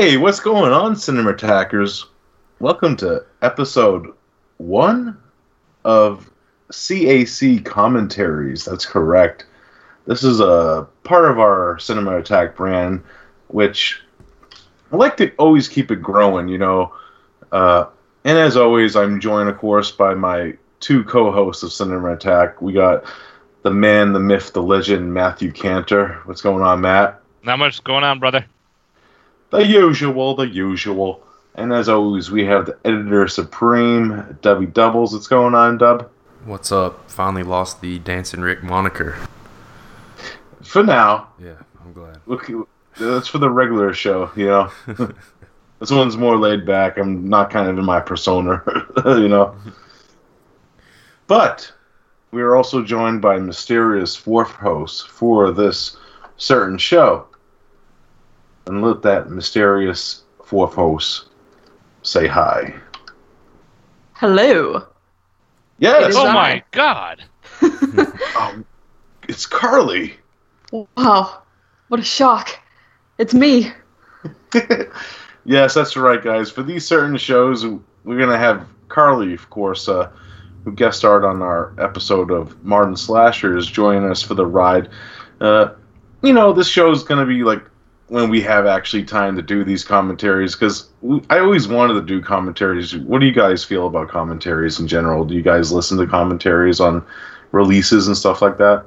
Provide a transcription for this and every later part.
Hey, what's going on, Cinema Attackers? Welcome to episode one of CAC commentaries. That's correct. This is a part of our Cinema Attack brand, which I like to always keep it growing, you know. Uh, and as always, I'm joined, of course, by my two co-hosts of Cinema Attack. We got the man, the myth, the legend, Matthew Cantor. What's going on, Matt? Not much going on, brother. The usual, the usual. And as always, we have the editor supreme, Dubby Doubles. What's going on, Dub? What's up? Finally lost the Dancing Rick moniker. For now, Yeah, I'm glad. look, that's for the regular show, you know. this one's more laid back. I'm not kind of in my persona, you know. But we are also joined by mysterious fourth host for this certain show. And let that mysterious fourth host say hi. Hello. Yes, oh that- my god. um, it's Carly. Wow. What a shock. It's me. yes, that's right, guys. For these certain shows, we're gonna have Carly, of course, uh, who guest starred on our episode of Martin Slashers, join us for the ride. Uh, you know, this show is gonna be like when we have actually time to do these commentaries because I always wanted to do commentaries. What do you guys feel about commentaries in general? Do you guys listen to commentaries on releases and stuff like that?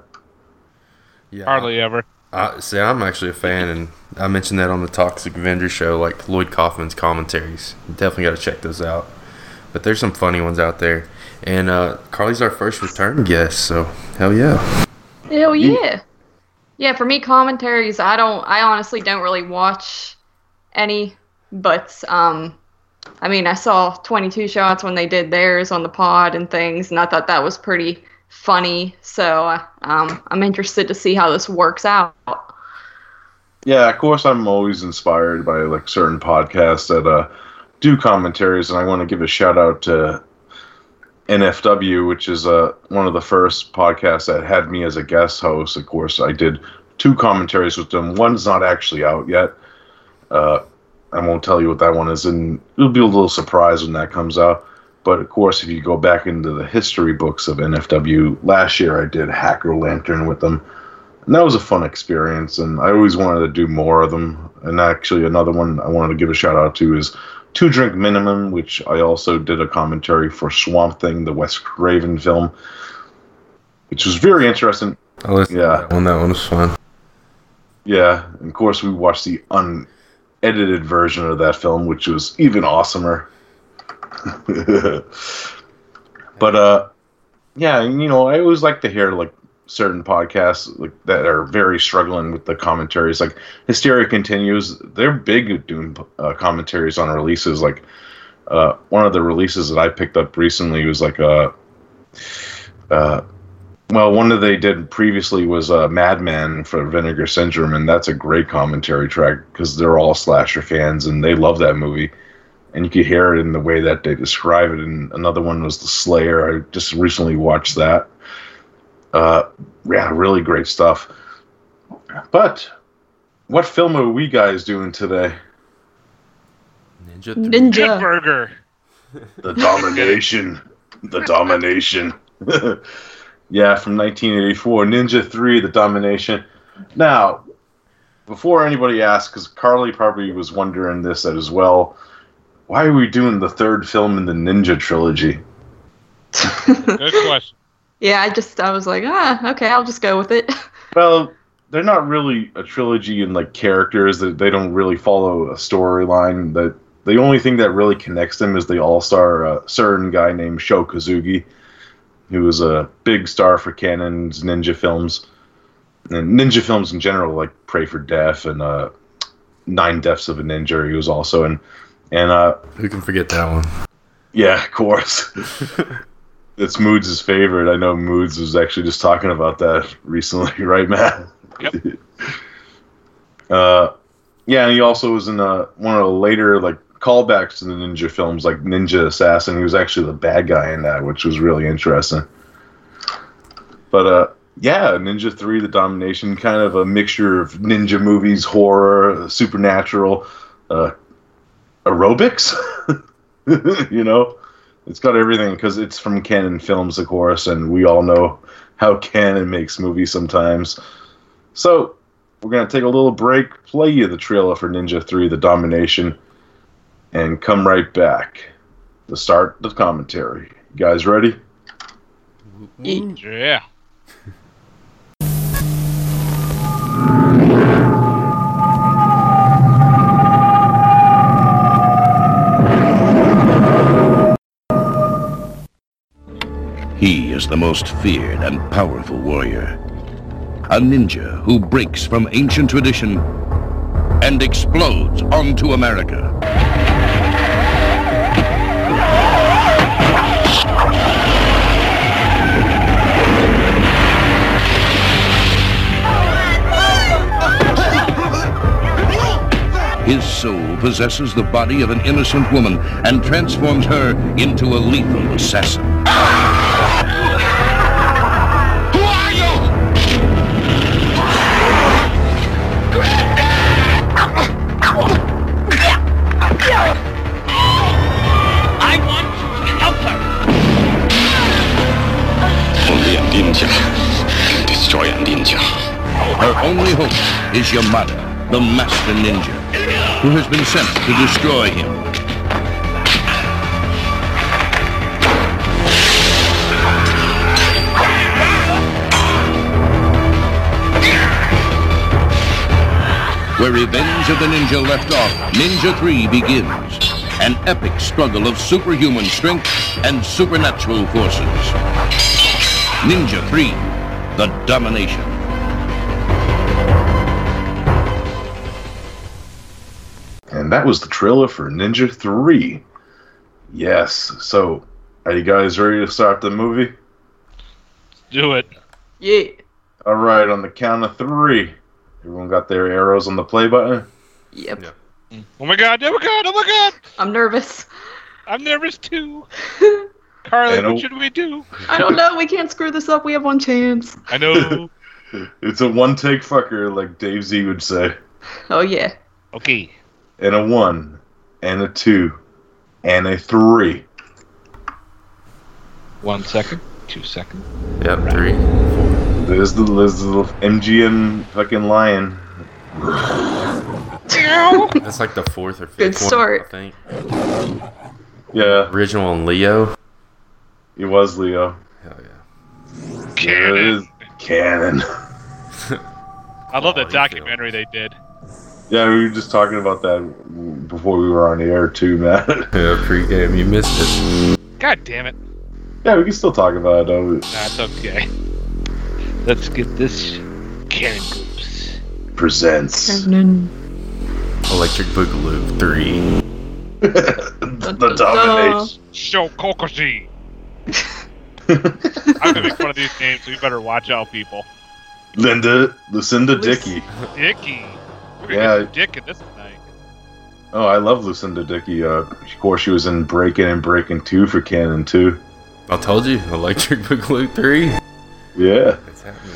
Yeah, Hardly ever. I, see, I'm actually a fan, and I mentioned that on the Toxic Avenger show, like Lloyd Kaufman's commentaries. Definitely got to check those out. But there's some funny ones out there. And uh, Carly's our first return guest, so hell yeah. Hell You- yeah. Yeah, for me commentaries, I don't I honestly don't really watch any, but um I mean, I saw 22 shots when they did theirs on the pod and things, and I thought that was pretty funny. So, um I'm interested to see how this works out. Yeah, of course, I'm always inspired by like certain podcasts that uh, do commentaries, and I want to give a shout out to NFW, which is uh, one of the first podcasts that had me as a guest host. Of course, I did two commentaries with them. One's not actually out yet. Uh, I won't tell you what that one is, and it'll be a little surprise when that comes out. But of course, if you go back into the history books of NFW, last year I did Hack-O-Lantern with them. And that was a fun experience, and I always wanted to do more of them. And actually, another one I wanted to give a shout out to is Two Drink Minimum, which I also did a commentary for Swamp Thing, the Wes Craven film, which was very interesting. I listened Yeah. that one. That one was fun. Yeah, and of course, we watched the unedited version of that film, which was even awesomer. but uh, yeah, you know, I always like to hear like certain podcasts like that are very struggling with the commentaries. Like Hysteria Continues, they're big doing uh, commentaries on releases. Like uh, one of the releases that I picked up recently was like a. Uh, well, one that they did previously was uh, Madman for Vinegar Syndrome, and that's a great commentary track because they're all slasher fans and they love that movie. And you could hear it in the way that they describe it. And another one was The Slayer. I just recently watched that. Uh, yeah, really great stuff. But what film are we guys doing today? Ninja. Three. Ninja. Burger. The Domination. the Domination. yeah, from 1984. Ninja 3, The Domination. Now, before anybody asks, because Carly probably was wondering this as well, why are we doing the third film in the Ninja trilogy? Good question. Yeah, I just I was like, ah, okay, I'll just go with it. Well, they're not really a trilogy in like characters that they don't really follow a storyline. That the only thing that really connects them is the all-star uh, certain guy named Sho Kosugi, who was a big star for Cannon's ninja films and ninja films in general, like Pray for Death and uh, Nine Deaths of a Ninja. He was also in, and uh, Who can forget that one? yeah, of course. It's Moods' favorite. I know Moods was actually just talking about that recently, right, Matt? Yep. uh, yeah, and he also was in uh, one of the later like callbacks to the ninja films, like Ninja Assassin. He was actually the bad guy in that, which was really interesting. But uh, yeah, Ninja Three: The Domination, kind of a mixture of ninja movies, horror, supernatural. uh, aerobics. you know, it's got everything because it's from Cannon Films, of course, and we all know how Cannon makes movies sometimes. So we're gonna take a little break, play you the trailer for Ninja Three: The Domination, and come right back to start the commentary. You guys ready? Yeah. He is the most feared and powerful warrior. A ninja who breaks from ancient tradition and explodes onto America. His soul possesses the body of an innocent woman and transforms her into a lethal assassin. Destroy a ninja. Her only hope is Yamada, the master ninja, who has been sent to destroy him. Where Revenge of the Ninja left off, Ninja 3 begins. An epic struggle of superhuman strength and supernatural forces. Ninja 3, The Domination. And that was the trailer for Ninja 3. Yes. So, are you guys ready to start the movie? Do it. Yeah. All right, on the count of three. Everyone got their arrows on the play button? Yep. Yeah. Oh my god, oh my god, oh my god! I'm nervous. I'm nervous too. Carly, what should we do? I don't know. We can't screw this up. We have one chance. I know. It's a one take fucker, like Dave Z would say. Oh yeah. okay. And a one, and a two, and a three. One second. Two seconds. Yep, three. There's the, there's the little MGM fucking lion. That's like the fourth or fifth Good one, start. I think. Yeah, Original and Leo. It was Leo. Hell yeah. There it Cannon. is. Cannon. I love that documentary they did. Yeah, we were just talking about that before we were on the air too, man. Yeah, pregame. You missed it. God damn it. yeah, we can still talk about it though. That's okay. Let's get this cannon goose. Presents Electric Boogaloo 3. the domination. Show Kokoshi. I'm gonna make fun of these names, We better watch out, people. Linda, Lucinda Dickey. Dicky. Yeah. get some dick in this tonight. Oh, I love Lucinda Dickey. Uh, of course, she was in Breakin' and Breakin' Two for Cannon too. I told you, Electric Boogaloo 3. Yeah, It's happening.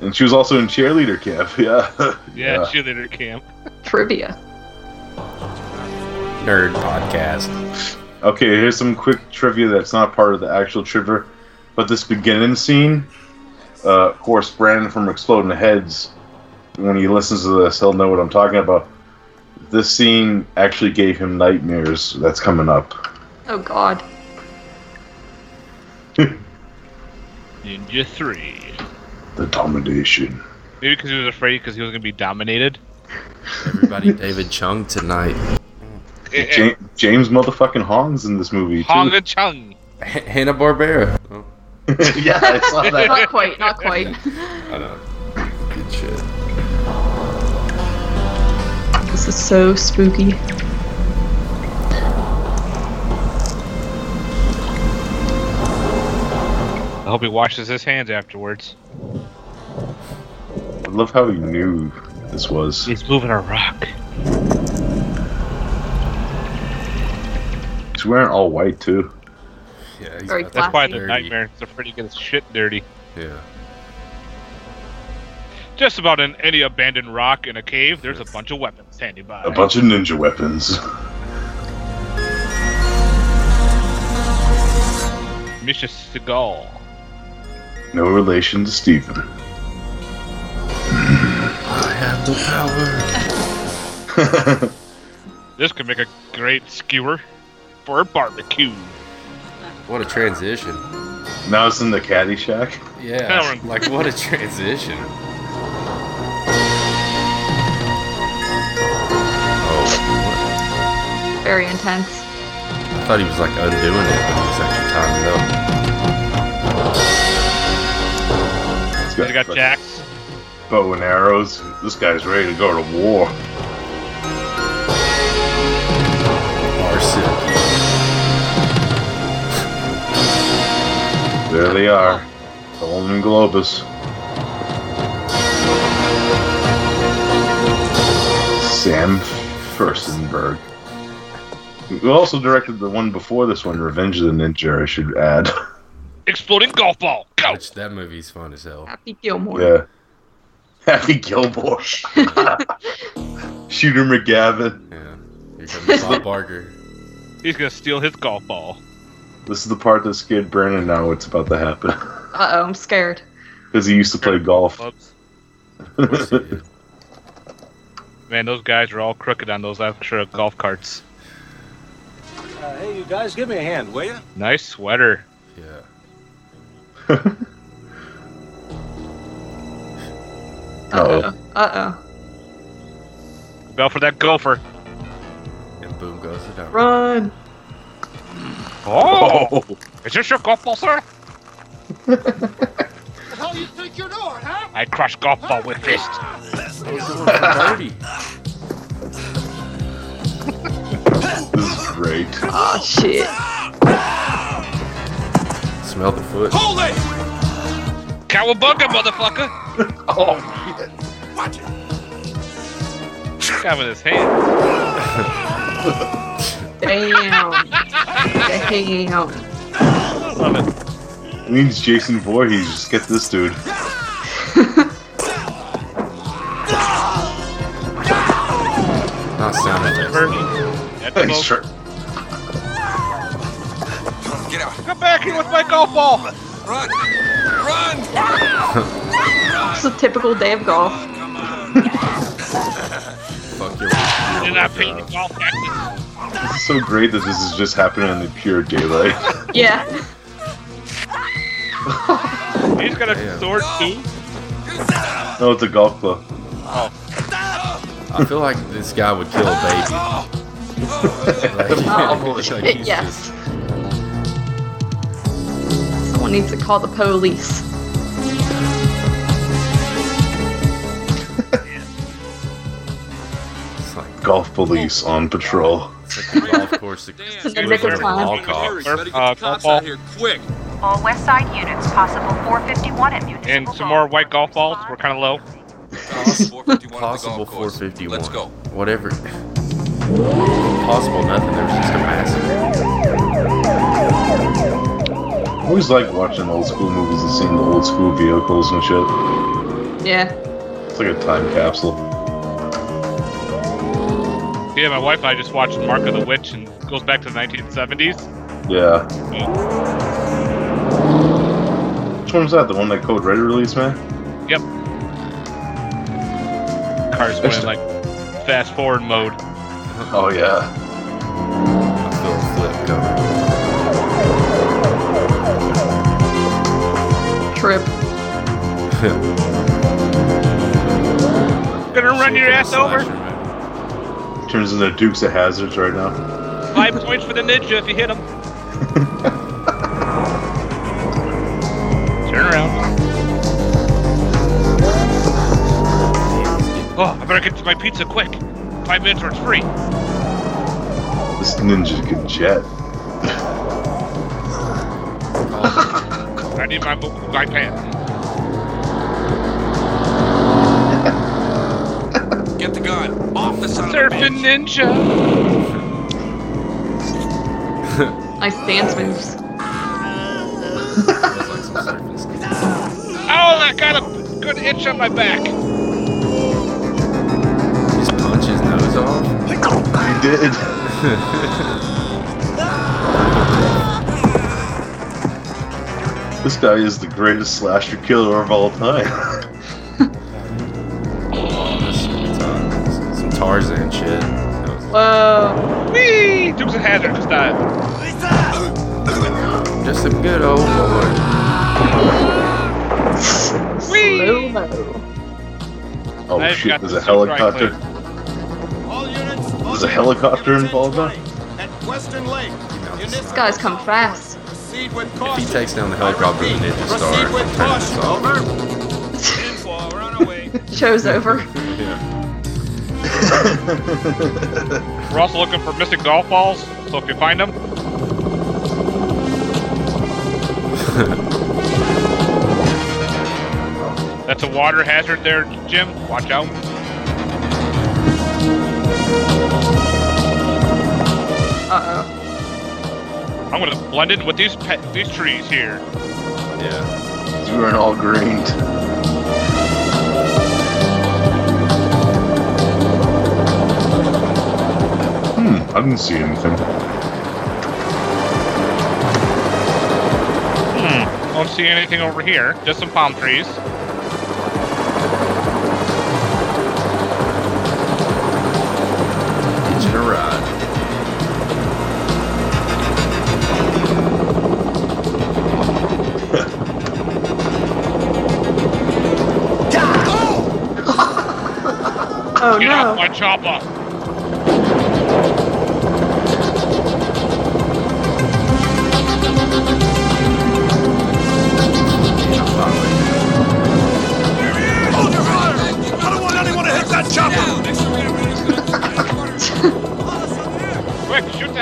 and she was also in Cheerleader Camp. Yeah, Yeah, cheerleader camp. Trivia. Nerd podcast. Okay, here's some quick trivia that's not part of the actual trivia, but this beginning scene, uh, of course, Brandon from Exploding Heads, when he listens to this, he'll know what I'm talking about. This scene actually gave him nightmares. That's coming up. Oh God. Ninja 3. The domination. Maybe because he was afraid because he was gonna be dominated. Everybody David Chung tonight. Ja- James motherfucking Hong's in this movie too. Honga Chung. Hanna Barbera. Oh, yeah, I saw that. not quite. Not quite. I know. Good shit. This is so spooky. I hope he washes his hands afterwards. I love how he knew this was. He's moving a rock. He's wearing all white too. Yeah, he's Very That's that why the dirty- nightmare is afraid pretty good shit dirty. Yeah. Just about in any abandoned rock in a cave, there's a bunch of weapons handy by. A bunch of ninja weapons. Misha Seagal. No relation to Steven. I have the power. This could make a great skewer for a barbecue. What a transition. now it's in the caddy shack. Yeah. Like what a transition. Oh, Very intense. I thought he was like undoing it, but he was actually timing it up. It's They got like, jacks. bow and arrows. This guy's ready to go to war. There they are. Golan-Globus. Sam Firstenberg. Who also directed the one before this one, Revenge of the Ninja, I should add. Exploding golf ball. Go! Which that movie's fun as hell. Happy Gilmore. yeah. Happy Gilmore. Shooter McGavin. Yeah. Here comes Bob Barker. He's gonna steal his golf ball. This is the part that scared Brandon now what's about to happen. Uh oh, I'm scared. Because he used to play golf. Clubs. Of course he did. Man, those guys are all crooked on those extra golf carts. Uh, hey, you guys, give me a hand, will you? Nice sweater. Yeah. Uh-oh. Uh oh. Uh Go for that gopher. And boom goes the dynamite. oh. Run. Oh! Oh, Is this your golf ball, sir? The hell you think you're doing, huh? I crush golf ball with fist. This is great. Oh shit. Smell the foot. Hold it! Cowabunga, motherfucker! Oh, Watch it! Got him in his hand. Damn. Damn. Love it. it means Jason Voorhees. Just get this dude. Not sound effects. That's Thanks, both. sure. Get out! Come back here with my golf ball! Run! Run! It's a typical day of golf. Fuck your. You're not paying the golf taxes. This is so great that this is just happening in the pure daylight. Yeah. He's got a Damn. sword too. no, it's a golf club. I feel like this guy would kill a baby. Like, oh. Probably. like he's yes. Someone needs to call the police. It's like, Golf police on patrol. it's like a golf course. that in the goes nick of over time. all cops. Uh, golf quick! All West Side units, possible 451 at Municipal And some more white golf balls. We're kind of low. Possible 451. Let's go. Whatever. Possible nothing. There was just a massacre. I always like watching old school movies and seeing the old school vehicles and shit. Yeah. It's like a time capsule. Yeah, my wife and I just watched Mark of the Witch and it goes back to the 1970s. Yeah. Which one was that? The one that Code Red released, man? Yep. Cars went in like fast forward mode. Oh yeah. I feel a flip coming. Trip. Gonna run your ass over. Turns into Dukes of Hazards right now. Five points for the ninja if you hit him. Turn around. Oh, I better get to my pizza quick. Five minutes or it's free. This ninja can jet. I need my vocal iPad. Surfing bitch! ninja. Nice dance moves. Feels like some surfing skills. Oh, I got a good itch on my back. Just punch his nose off. He did. this guy is the greatest slasher killer of all time. Hazard style. just some good old boy. Whee! Oh I've shit, there's a helicopter. All units, There's a helicopter involved now? At Western Lake. These guys come fast. With If he takes down the helicopter with I Ninja Star, Proceed with turn caution. this off. Over. Info, we're on our way. Show's over. Yeah. We're also looking for missing golf balls, so if you find them, that's a water hazard there, Jim. Watch out. Uh-oh. I'm gonna blend in with these pe- these trees here. Yeah. You were all greened. I didn't see anything. Hmm. Don't see anything over here. Just some palm trees. Hitching a ride. Oh Get off my chopper.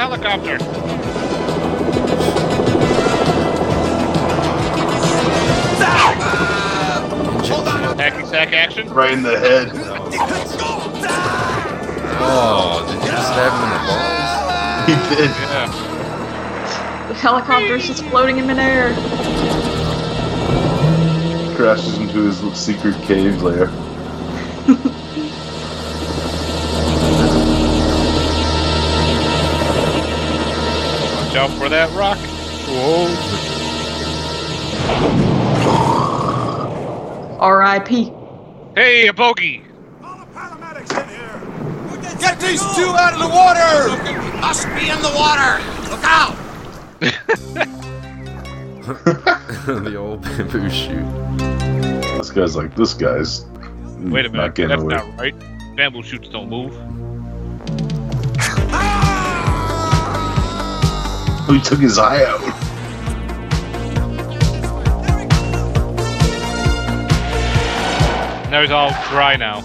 Helicopter. Hacky sack action. Right in the head. Oh, did you just stab him in the balls? He did. Yeah. The helicopter's just floating in midair. Crashes into his secret cave lair. Watch out for that rock. Whoa. R.I.P. Hey, a bogey. Get these two out of the water! Must be in the water! Look out! the old bamboo shoot. This guy's like, this guy's Wait a minute. getting That's away. not right. Bamboo shoots don't move. He took his eye out. Now he's all dry now.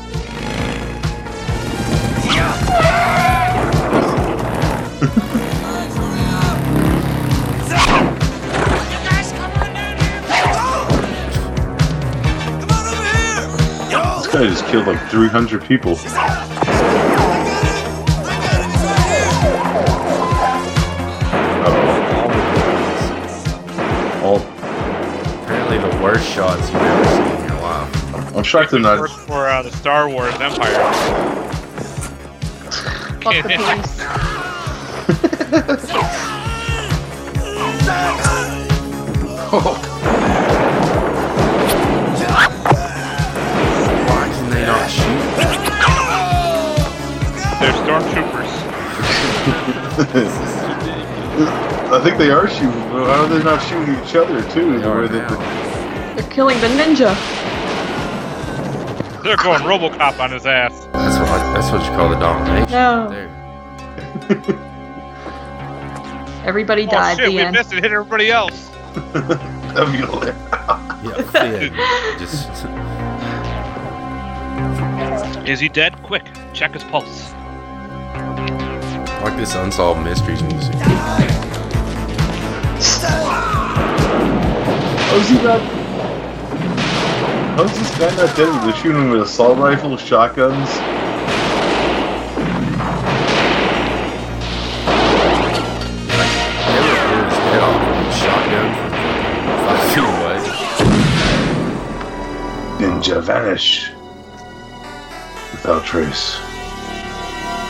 This guy just killed like 300 people. Life. I'm shocked they're not. Works for uh, the Star Wars Empire. Fuck the police. Why can they not shoot? They're stormtroopers. I think they are shooting. but How are they not shooting each other too? The way that the- They're killing the ninja. They're going RoboCop on his ass. That's what that's what you call the domination. No. There. Everybody Oh died. shit, the we end. missed it. Hit everybody else. that'd be hilarious. Yeah, Just Is he dead? Quick, check his pulse. like this unsolved mysteries music. Oh, How's he not? How's this guy not dead? They're shooting with assault rifles, shotguns. They were blew his head off with a shotgun from five feet. Ninja vanish without trace.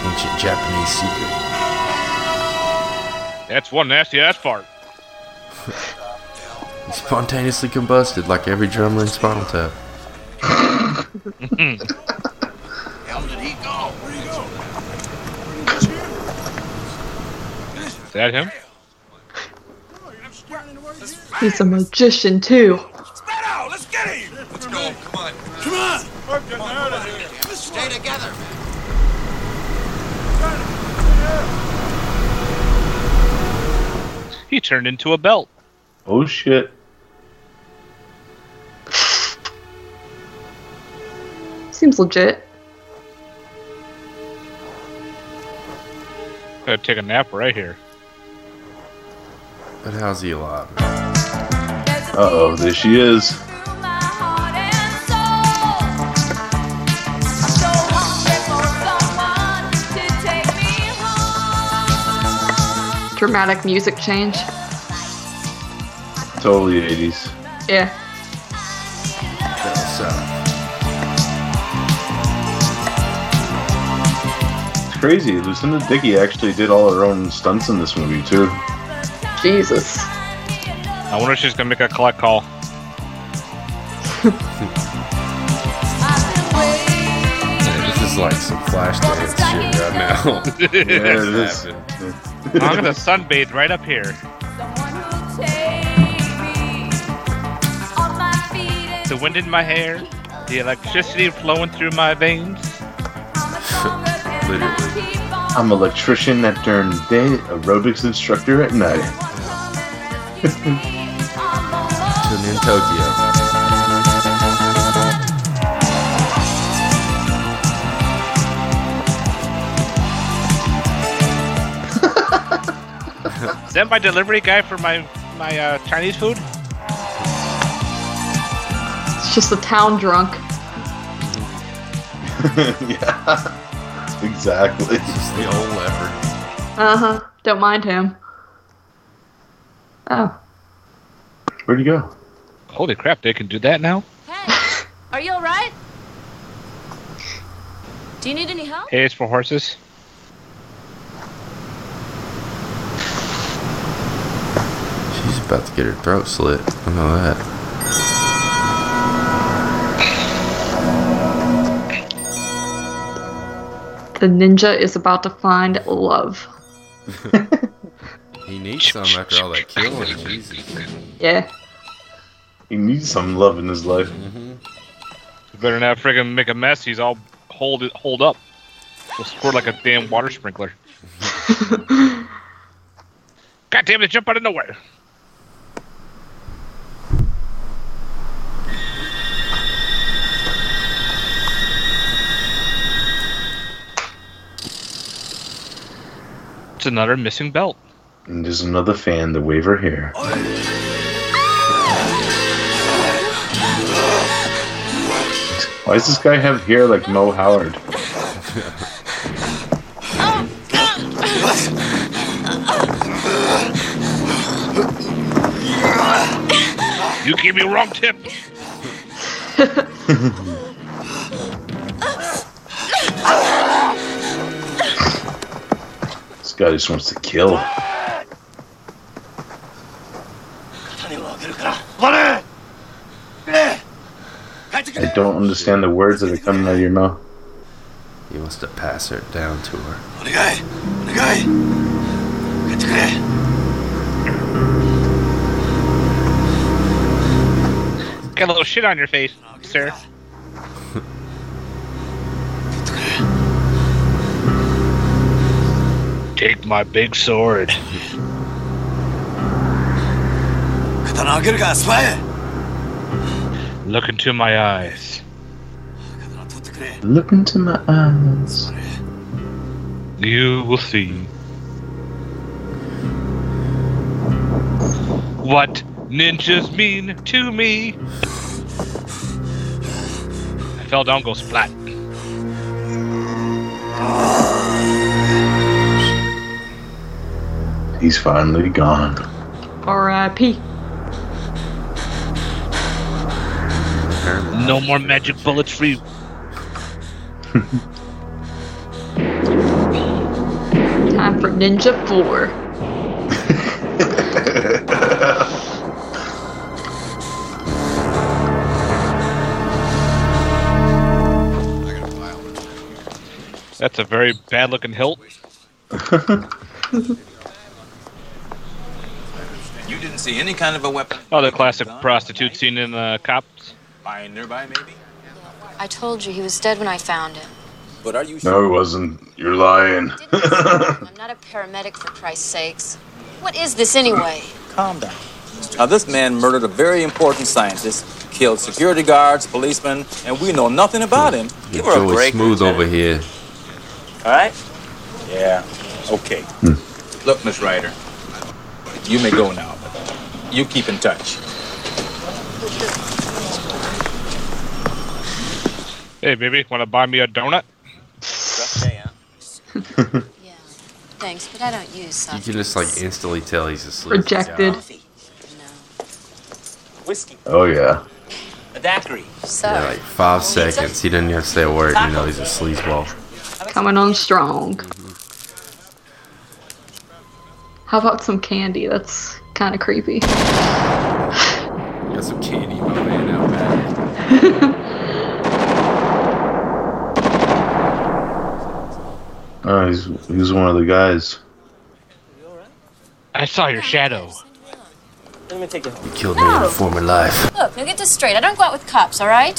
Ancient Japanese secret. That's one nasty ass fart. He spontaneously combusted like every drummer in Spinal Tap. Hell did he go? Where'd he go? Is that him? He's a magician too. Sparrow, let's get him! Let's go, come on. Come on! We're getting out of here. Let's stay together. He turned into a belt. Oh shit. Seems legit. Gotta take a nap right here. But how's he alive? Uh oh, there she is. Dramatic music change. Totally 80s. Yeah. Crazy. Lucinda Dickey actually did all her own stunts in this movie, too. Jesus. I wonder if she's gonna make a collect call. this is like some flash dance shit right now. Yeah, it is. I'm gonna sunbathe right up here. The wind in my hair, the electricity flowing through my veins. Literally. I'm an electrician at during the day, aerobics instructor at night. Chilling in Tokyo. Is that my delivery guy for my my uh, Chinese food? It's just a town drunk. yeah, exactly. Just the old leopard. Uh huh. Don't mind him. Oh. Where'd he go? Holy crap! They can do that now. Hey, are you alright? Do you need any help? Hey, it's for horses. She's about to get her throat slit. I know that. The ninja is about to find love. He needs some after all that killing. Jesus. Yeah. He needs some love in his life. Mm-hmm. You better not friggin' make a mess. He's all hold it, hold up. He'll squirt like a damn water sprinkler. God damn it! Jump out of nowhere. It's another missing belt. And there's another fan to wave her hair. Why does this guy have hair like Moe Howard? You gave me wrong tip. guy just wants to kill. I don't understand the words that are coming out of your mouth. He wants to pass her down to her. Got a little shit on your face, sir. Take my big sword. Look into my eyes. Look into my eyes. You will see. What ninjas mean to me. I fell down, goes flat. He's finally gone. R.I.P. No more magic bullets for you. Time for Ninja 4. That's a very bad looking hilt. You didn't see any kind of a weapon? Oh, the classic prostitute scene in uh, Cops. Lying nearby, maybe? I told you he was dead when I found him. But are you No, he wasn't. You're lying. I'm not a paramedic, for Christ's sakes. What is this anyway? Calm down. Now, this man murdered a very important scientist, killed security guards, policemen, and we know nothing about him. Give her a Joey break. Smooth over here. All right? Yeah. Okay. Look, Miss Ryder, you may go now. But you keep in touch. Hey, baby, want to buy me a donut? Yeah. Thanks, but I don't use You can just like instantly tell he's asleep. Rejected. Whiskey. oh yeah. A daiquiri. So, Yeah, like five seconds. He didn't even say a word. You know he's a sleazeball. Coming on strong. How about some candy? That's kind of creepy. Got some candy in my man out back. Oh, he's he's one of the guys. I saw your shadow. You killed me in a former life. look, now get this straight. I don't go out with cops, all right?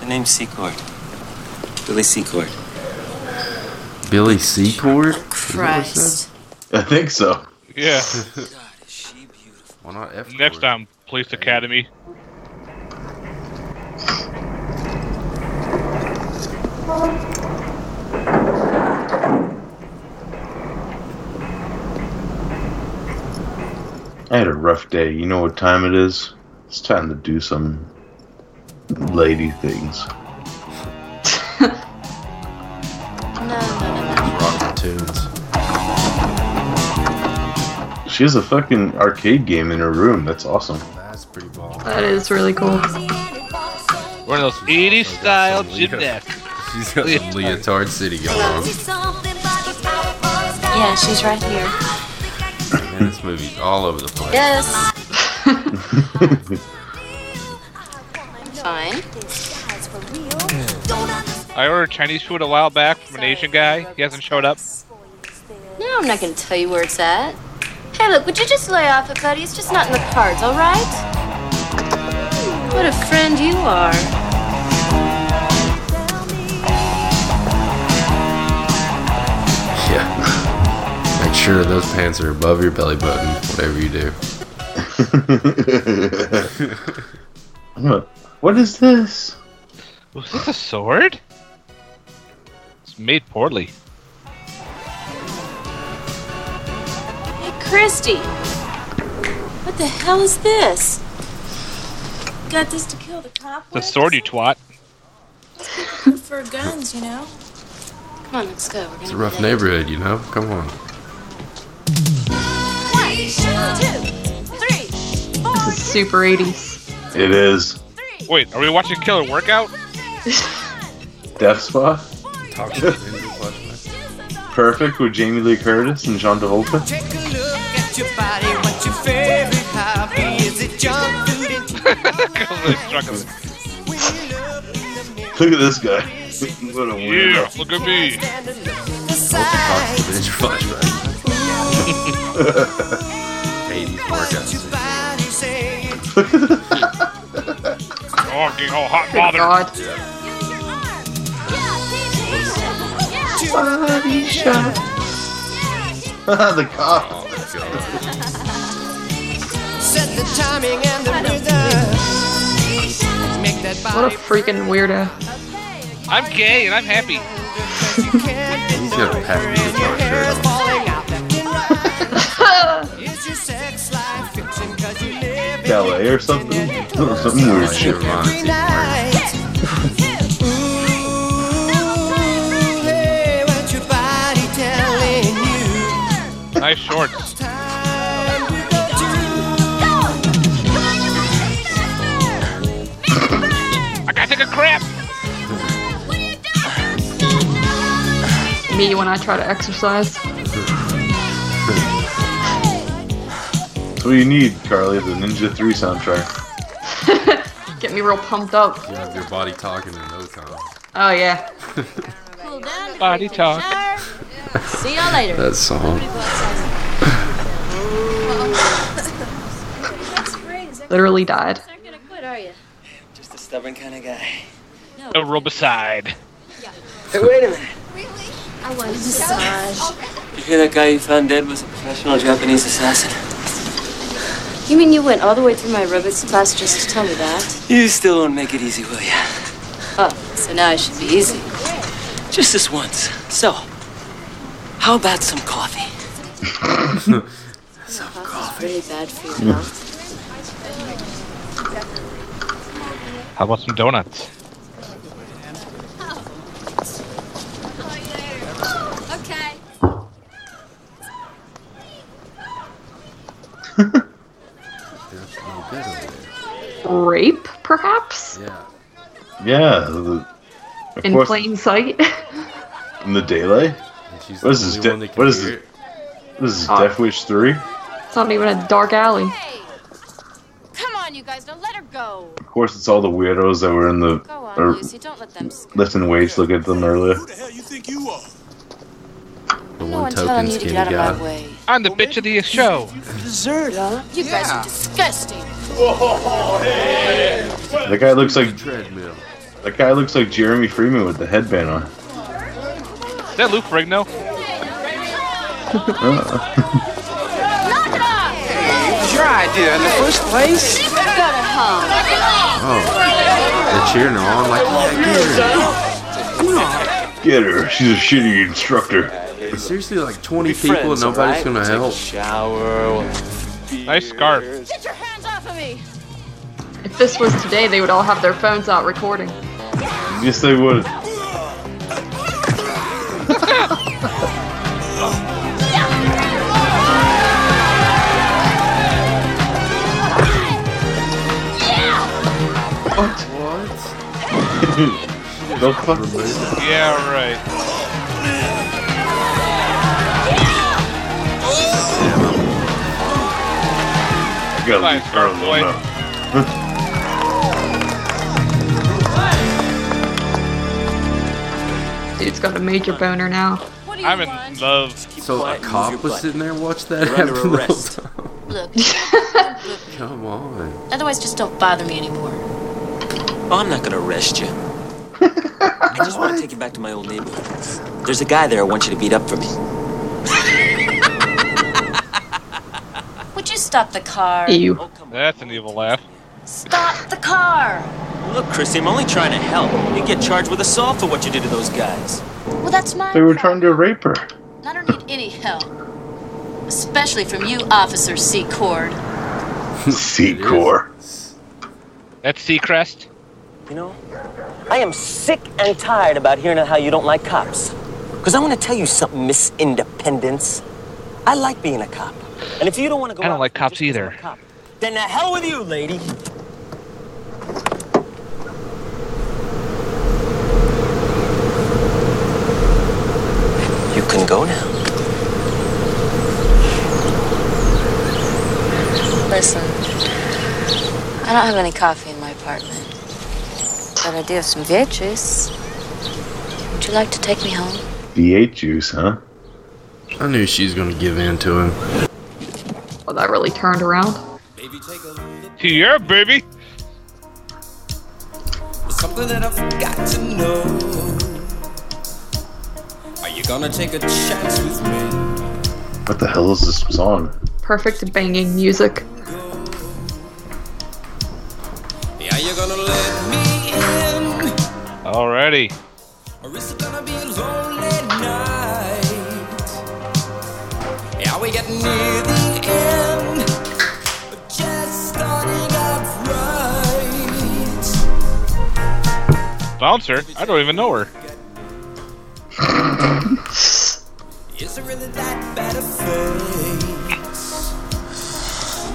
The name's Secord. Billy Secord. Billy Secord? Is that what it said? Christ. I think so. Yeah. Why not F Next time, Police Academy. I had a rough day. You know what time it is? It's time to do some lady things. She has a fucking arcade game in her room. That's awesome. That's pretty ball. That is really cool. One of those 80s style gymnastics. She's got some leotard city going on. Yeah, she's right here. Man, this movie's all over the place. Yes. Fine. I ordered Chinese food a while back from an Asian guy. He hasn't showed up. No, I'm not gonna tell you where it's at. Hey, look, would you just lay off it, buddy? It's just not in the cards, all right? What a friend you are. Yeah. Make sure those pants are above your belly button, whatever you do. What- what is this? Was this a sword? It's made poorly. Hey, Christie. What the hell is this? Got this to kill the cop The sword, you twat. for guns, you know. Come on, let's go. We're gonna It's a rough neighborhood, you know? Come on. This is super 80s. It is Wait, are we watching Killer Workout? Death Spot. Talk to the Perfect with Jamie Lee Curtis and John Travolta. Struggling. Look at this guy. what a Yeah, weirdo. look at me. Vintage flashback. 80s workouts. Oh, getting all hot Good bothered. God. Body shot. the cop. Oh, God. Set the timing and the rhythm. Make that What a freaking weirdo. I'm gay and I'm happy. He's got a patent guitar shirt on. falling out left and right. Is Nice shorts. Time to go to crap! Me when I try to exercise. That's what you need, Carly, the Ninja 3 soundtrack. Get me real pumped up. You have your body talking in no time. Oh yeah. Cool down. Body talk. See y'all later. That song. Literally died. Not gonna quit, are you? Just a stubborn kind of guy. Aerobicide. Hey, wait a minute. Really? I want a massage. You hear that guy you found dead was a professional Japanese assassin? You mean you went all the way through my aerobics class just to tell me that? You still won't make it easy, will you? Oh, so now it should be easy. Just this once. So, how about some coffee? Some coffee. really bad for your health. How about some donuts? Okay. There's no good over there. Rape, perhaps? Yeah. Yeah, the, In course, plain sight. in the daylight. What is the this? De- one that what is this? it. This is Oh. Death Wish 3. it's not even a dark alley. Come on, you guys, now let her go. Of course, it's all the weirdos that were in the Go on, or Lucy, don't let them lifting weights. Look at them earlier. Who the hell you think you are? The No one one telling token you to skinny get out of guy. my way. I'm the bitch of the show. Dessert, huh? You guys are disgusting. That guy looks like Treadmill. that guy looks like Jeremy Freeman with the headband on. Is that Lou Ferrigno? It was your idea in the first place. Go to home. Oh. They're cheering her on like, yeah, get her. Get her. She's a shitty instructor. Seriously, like 20 people and nobody's gonna help. Shower. Nice scarf. Get your hands off of me. If this was today, they would all have their phones out recording. Yes, they would. What? No fuck. Yeah, right. You gotta Fine, leave Carl boy. alone now. Dude's got a major boner now. What do you I'm in want? love. So a quiet and cop was sitting there and watched that You're under happen the whole arrest. time. Look. Come on. Otherwise, just don't bother me anymore. I'm not gonna arrest you. I just want to take you back to my old neighborhood. There's a guy there I want you to beat up for me. Would you stop the car? Ew. Oh. That's an evil laugh. Stop the car. Look, Chrissy, I'm only trying to help. You get charged with assault for what you did to those guys. Well, that's my They were trying to rape her. I don't need any help. Especially from you, Officer Secord. C-Core. That's Seacrest. You know, I am sick and tired about hearing how you don't like cops. Because I want to tell you something, Miss Independence. I like being a cop. And if you don't want to go I don't out like just cops 'cause I'm a either. cop, then the hell with you, lady. You can go now. Listen, I don't have any coffee in my apartment. But I do have some V8 juice. Would you like to take me home? V8 juice, huh? I knew she was gonna give in to him. Well, that really turned around. Yeah, baby. Something that I forgot to know. Are you gonna take a chance with me? What the hell is this song? Perfect banging music. Right. Bouncer? I don't even know her. Is it really that bad fate?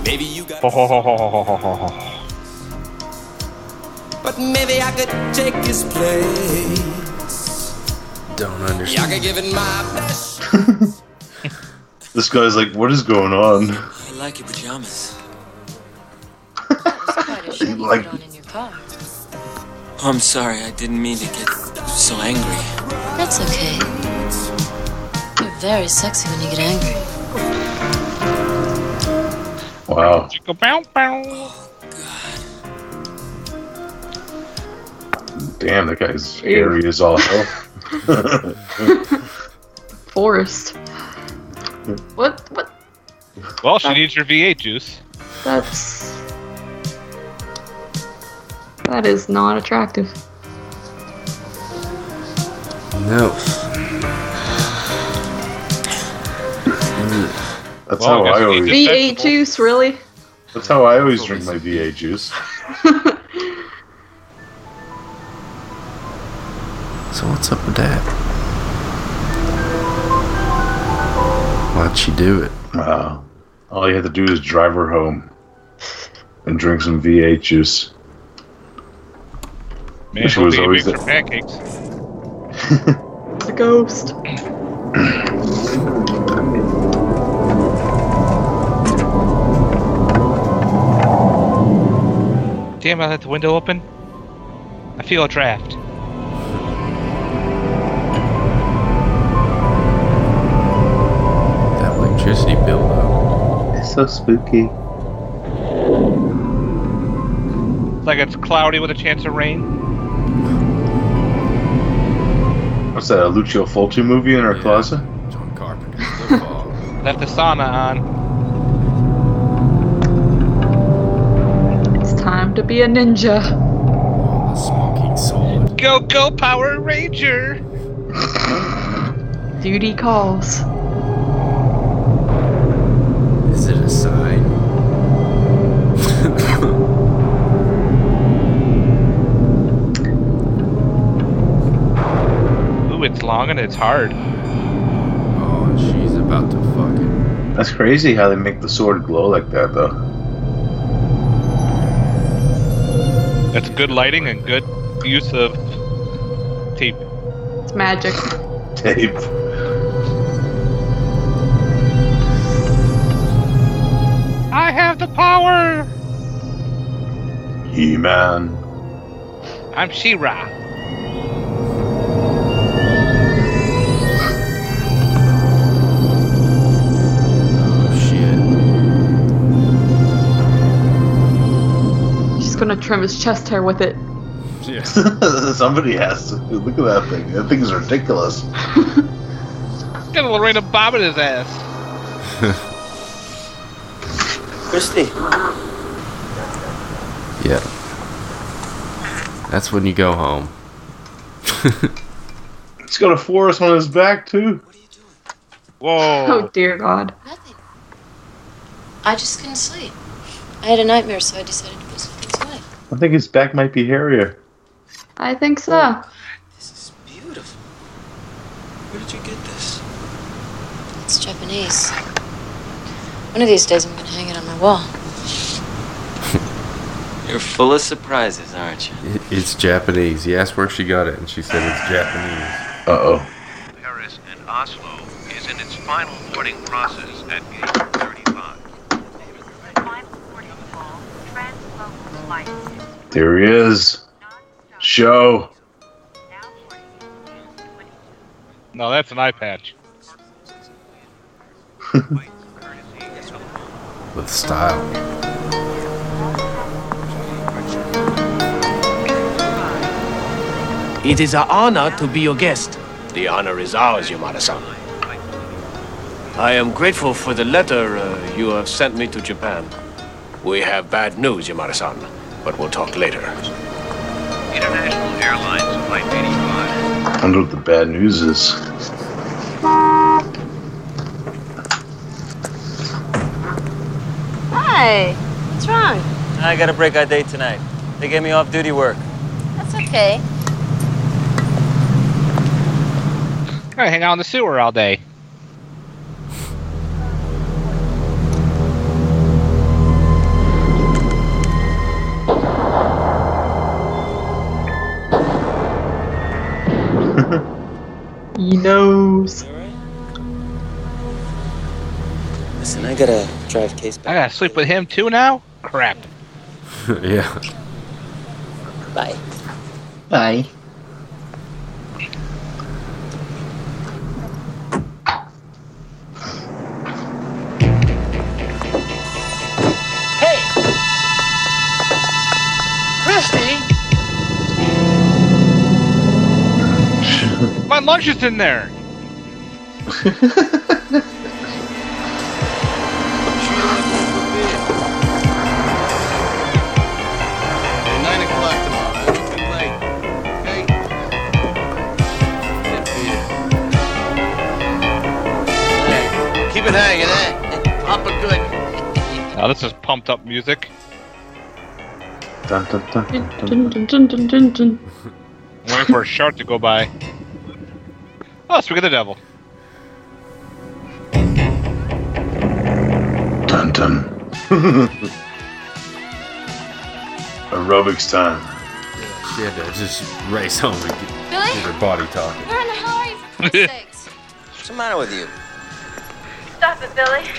Maybe you got. but maybe I could take his place. Don't Yeah, I understand. could give it my best. This guy's like, what is going on? I like your pajamas. Quite you Like- on in your car. Oh, I'm sorry, I didn't mean to get so angry. That's okay. You're very sexy when you get angry. Wow. Damn, that guy's scary as all hell. Forest. What? What? Well, she needs her V8 juice. That's. That is not attractive. No. That's Well, how I I always. need to- V8 juice, really? That's how I always drink my V8 juice. So what's up with that? Why'd she do it? Wow. All you had to do is drive her home and drink some V8 juice. Man, She was hopefully always makes her the- pancakes. The ghost. Damn, I left the window open. I feel a draft. So spooky. It's like it's cloudy with a chance of rain. What's that, a Lucio Fulci movie in our Yeah. closet? John Carpenter. Left the sauna on. It's time to be a ninja. Oh, the smoking sword. Go, go, Power Ranger! Duty calls. Long and it's hard. oh, she's about to fucking. That's crazy how they make the sword glow like that, though. That's good lighting and good use of tape. It's magic. Tape. I have the power! He Man. I'm She-Ra. Oh gonna trim his chest hair with it. Yeah. Somebody has to. Look at that thing. That thing is ridiculous. Got a little rain of bob in his ass. Christie. Yeah. That's when you go home. He's got a forest on his back, too. Whoa. Oh dear God. Nothing. I just couldn't sleep. I had a nightmare, so I decided to put some things away. I think his back might be hairier. I think so. This is beautiful. Where did you get this? It's Japanese. One of these days I'm gonna hang it on my wall. You're full of surprises, aren't you? It's Japanese. He asked where she got it, and she said it's Japanese. Uh oh. Paris and Oslo is in its final boarding process at gate 35. Final boarding call. Translocal flight. There he is. Sho. Now boarding is 22. No, that's an eye patch. With style. It is an honor to be your guest. The honor is ours, Yamada-san. I am grateful for the letter uh, you have sent me to Japan. We have bad news, Yamada-san, but we'll talk later. International Airlines Flight 85. I wonder what the bad news is. Hi. What's wrong? I gotta break our date tonight. They gave me off duty work. That's okay. I hang out in the sewer all day. He knows. Listen, I gotta drive Case back. I gotta sleep with him too now? Crap. yeah. Bye. Bye. Get beer. Hey, keep it hanging, eh? Papa good. Now this is pumped up music. Dun, dun, dun, dun, Dun, dun, dun, dun, dun, dun. Waiting for a shark to go by. Oh, speak of the devil. dun, dun. Aerobics time. She had to just race home and get, Billy? get her body talking. Where in the hell are you, for Christ's sakes? What's the matter with you? Stop it, Billy.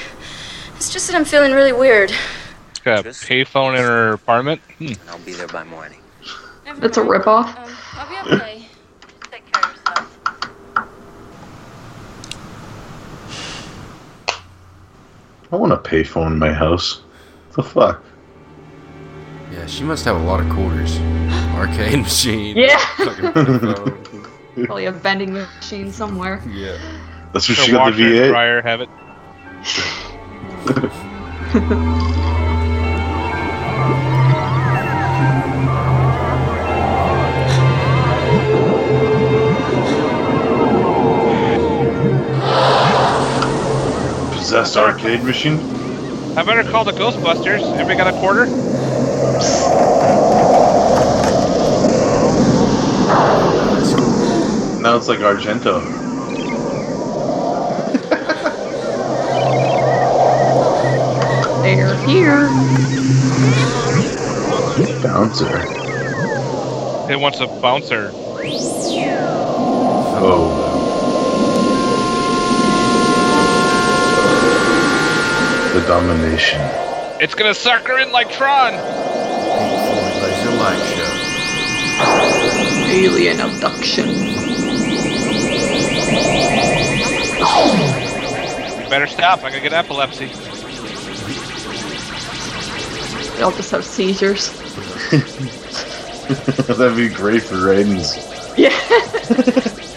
It's just that I'm feeling really weird. Got a payphone in her apartment. Hmm. I'll be there by morning. That's a ripoff. Um, I'll be okay. Take care of yourself. I want a payphone in my house. the fuck? Yeah, she must have a lot of quarters. Arcade machine. Yeah. Probably a vending machine somewhere. Yeah. That's where Her she got the washer and V8. dryer have it. Possessed arcade machine? I better call the Ghostbusters. Everybody got a quarter? Now it's like Argento. They're here. Bouncer. It wants a bouncer. Oh. Domination. It's gonna suck her in like Tron. Laser light show. Alien abduction. You better stop. I'm gonna get epilepsy. They all just have seizures. That'd be great for ratings. Yeah.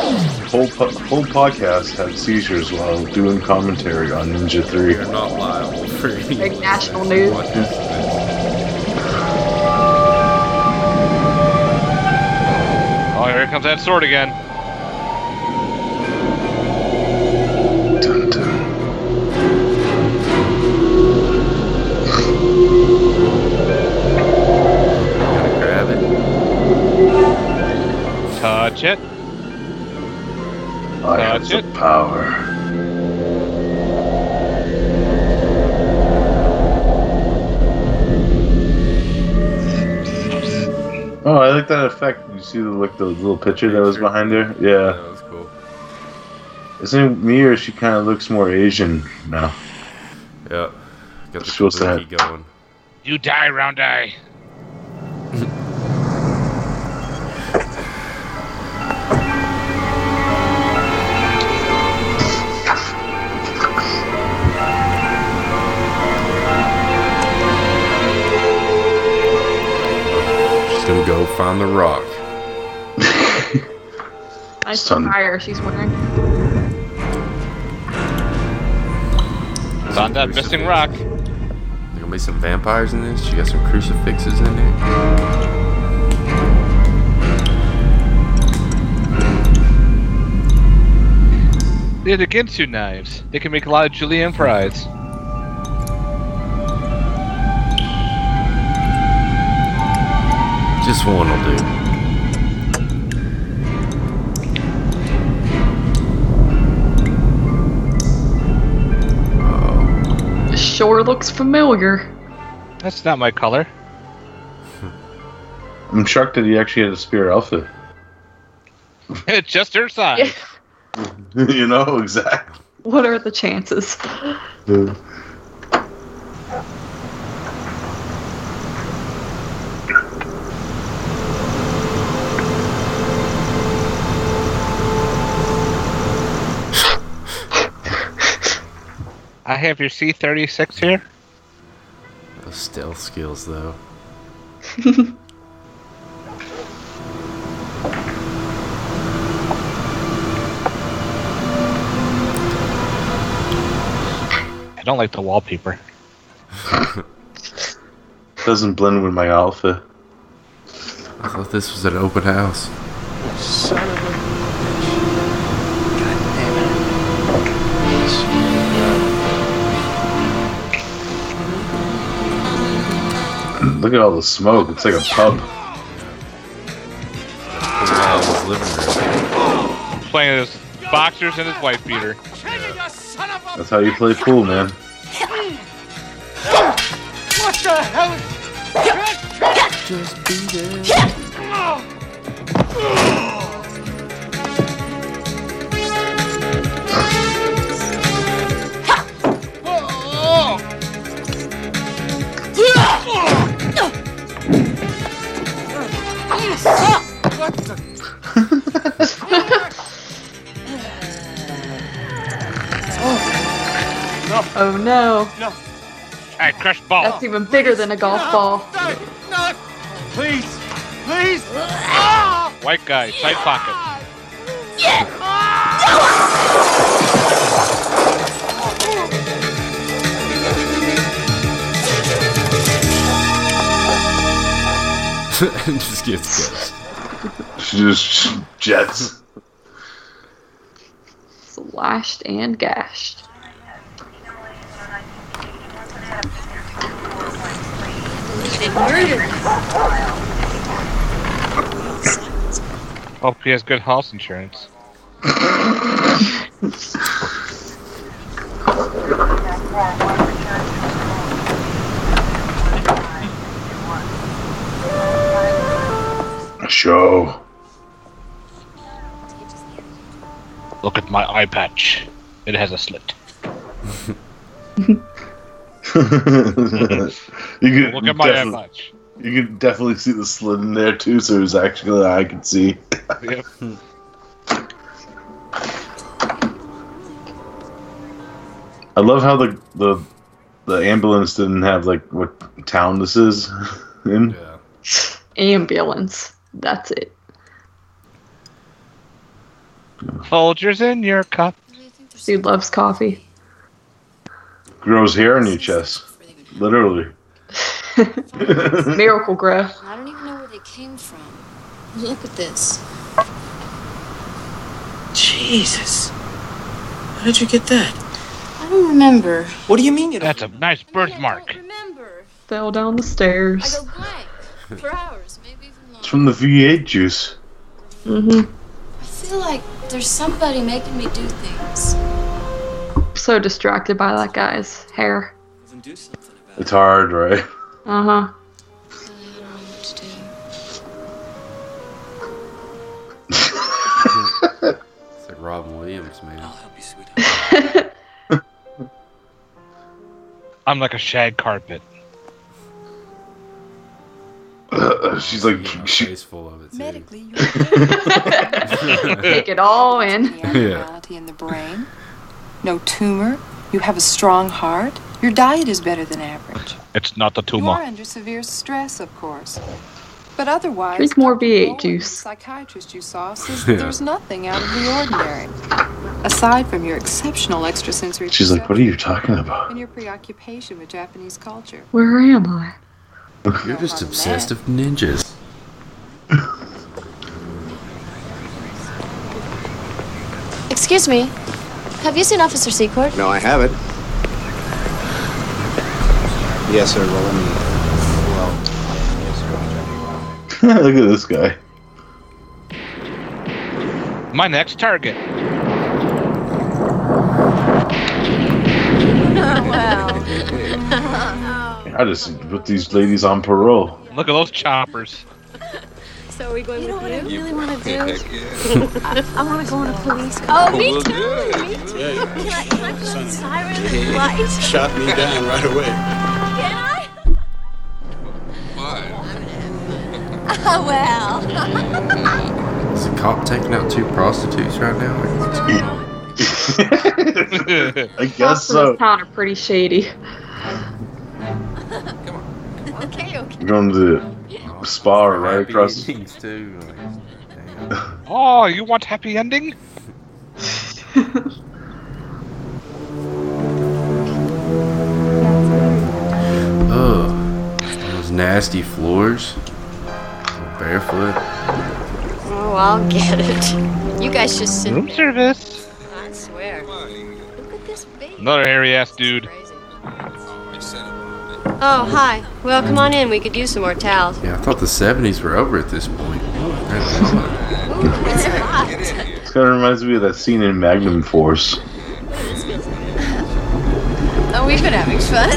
Whole po- whole podcast had seizures while doing commentary on Ninja Three. You're not liable for any Big national news. Oh, here comes that sword again. Dun, dun. Grab it. Touch it. I have the it. power. Oh, I like that effect. You see the like the little picture that was behind her? Yeah. That was cool. Isn't it me or she kind of looks more Asian now? Yeah, Got the Supposed to going. You die, round eye. The rock. Nice Son. attire she's wearing. Found that missing rock. There gonna be some vampires in this. She got some crucifixes in there. They're the Ginsu knives. They can make a lot of julienne fries. Just one will do. Sure looks familiar. That's not my color. Hmm. I'm shocked that he actually had a spear outfit. it's just her size. you know exactly. What are the chances? I have your C36 here. Those stealth skills, though. I don't like the wallpaper. Doesn't blend with my alpha. I thought this was an open house. Son of a Look at all the smoke. It's like a pub. Playing his boxers and his wife beater. That's how you play pool, man. What the hell? Just be there. What the? Oh no. No. Alright, crush ball. That's even bigger than a golf ball. No! Please! Please! Ah! White guy, side pocket. and just gets ghost. She just jets. Slashed and gashed. They murdered him. Hope he has good house insurance. Sho. Look at my eye patch. It has a slit. you can Look at my eye definitely, patch. you can definitely see the slit in there too. So it's actually I can see. Yep. I love how the the the ambulance didn't have like what town this is in. Ambulance. That's it. Folgers in your cup. Dude loves coffee. Grows hair on your chest, literally. Miracle grow. I don't even know where they came from. Look at this. Jesus. How did you get that? I don't remember. What do you mean you That's a nice birthmark. I don't remember. Fell down the stairs. I go blank for hours, maybe even It's from the V8 juice. Mm-hmm. I feel like there's somebody making me do things. I'm So distracted by that guy's hair. It's hard, right? Uh huh. It's like Robin Williams, man. I'll help you, I'm like a shag carpet. She's like she, Face full of it, too. Medically, Take it all in. abnormality in the brain. No tumor. You have a strong heart. Your diet is better than average. It's not the tumor. You are under severe stress, of course. But otherwise, Drink more V8 juice. psychiatrist you saw says Yeah. there's nothing out of the ordinary. Aside from your exceptional extrasensory she's like, what are you talking about? and your preoccupation with Japanese culture. Where am I? You're just oh, obsessed with ninjas. Excuse me. Have you seen Officer Secord? No, I haven't. Yes, sir. Well, let me. Well, Look at this guy. My next target. I just put these ladies on parole. Look at those choppers. So are we going You know with what I you? really want to do? Heck yeah. I, I want to go on a police car. Oh, me Will too. do. Me too. Yeah. Can I, can I put on siren Yeah. and light? Shot me down right away. Can I? Oh, well. Is a cop taking out two prostitutes right now? Like, what's going on? I Cops guess in so. this town are pretty shady. Okay, okay. We're going to the spa right Happy across. endings too. Like, Oh, you want happy ending? ugh. Oh, those nasty floors. Barefoot. Oh, I'll get it. You guys just sit Room there. service. I swear. Look at this baby. Another hairy ass dude. Oh, hi. Well, come on in. We could use some more towels. Yeah, I thought the 70s were over at this point. Apparently not. It's hot. This kind of reminds me of that scene in Magnum Force. Oh, we've been having fun.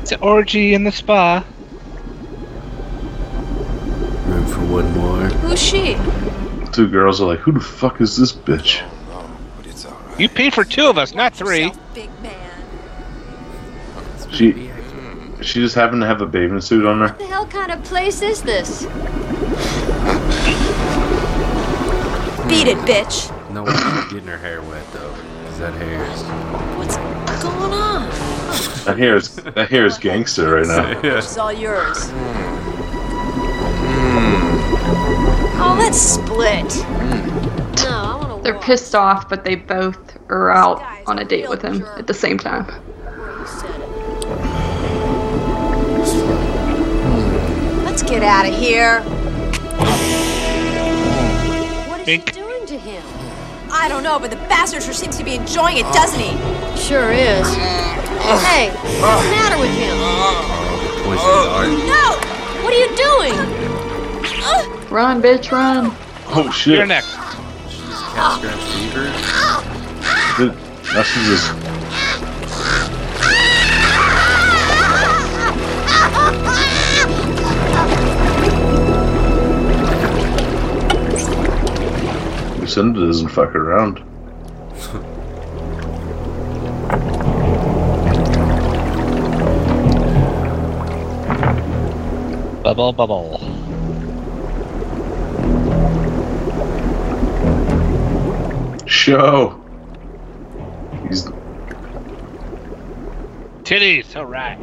It's an orgy in the spa. Room for one more. Who's she? Two girls are like, "Who the fuck is this bitch?" You paid for two of us, not three. Big man. She, she just happened to have a bathing suit on her. What the hell kind of place is this? Beat it, bitch. No one's getting her hair wet though. Cause that hair is. What's going on? That hair is that hair is gangster right now. It's all yours. Hmm. Oh, let's split. No, I want to They're pissed off, but they both are out on a date with him at the same time. Get out of here. What is he doing to him? I don't know, but the bastard sure seems to be enjoying it, doesn't he? Sure is. Hey, what's the matter with him? Poison dart. No! What are you doing? Run, bitch, run. Oh shit! You're next. Cat scratch fever. Th- Now she just Lucinda doesn't fuck around. Bubble, bubble. Show. He's Titties, alright.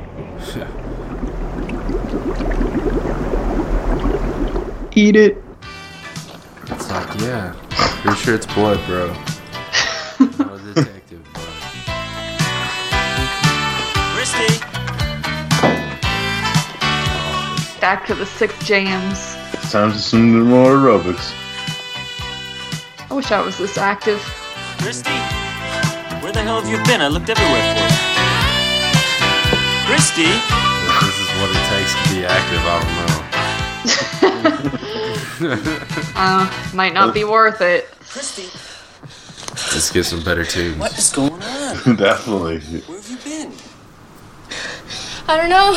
Eat it. It's like, yeah. Pretty sure it's blood, bro. Not a detective, but. Christie! Back to the sick jams. it's time to some more aerobics. I wish I was this active. Christie! Where the hell have you been? I looked everywhere for you. Christie! If this is what it takes to be active, I don't know. Uh, might not be worth it. Christie! Let's get some better tunes. What is going on? Definitely. Where have you been? I don't know.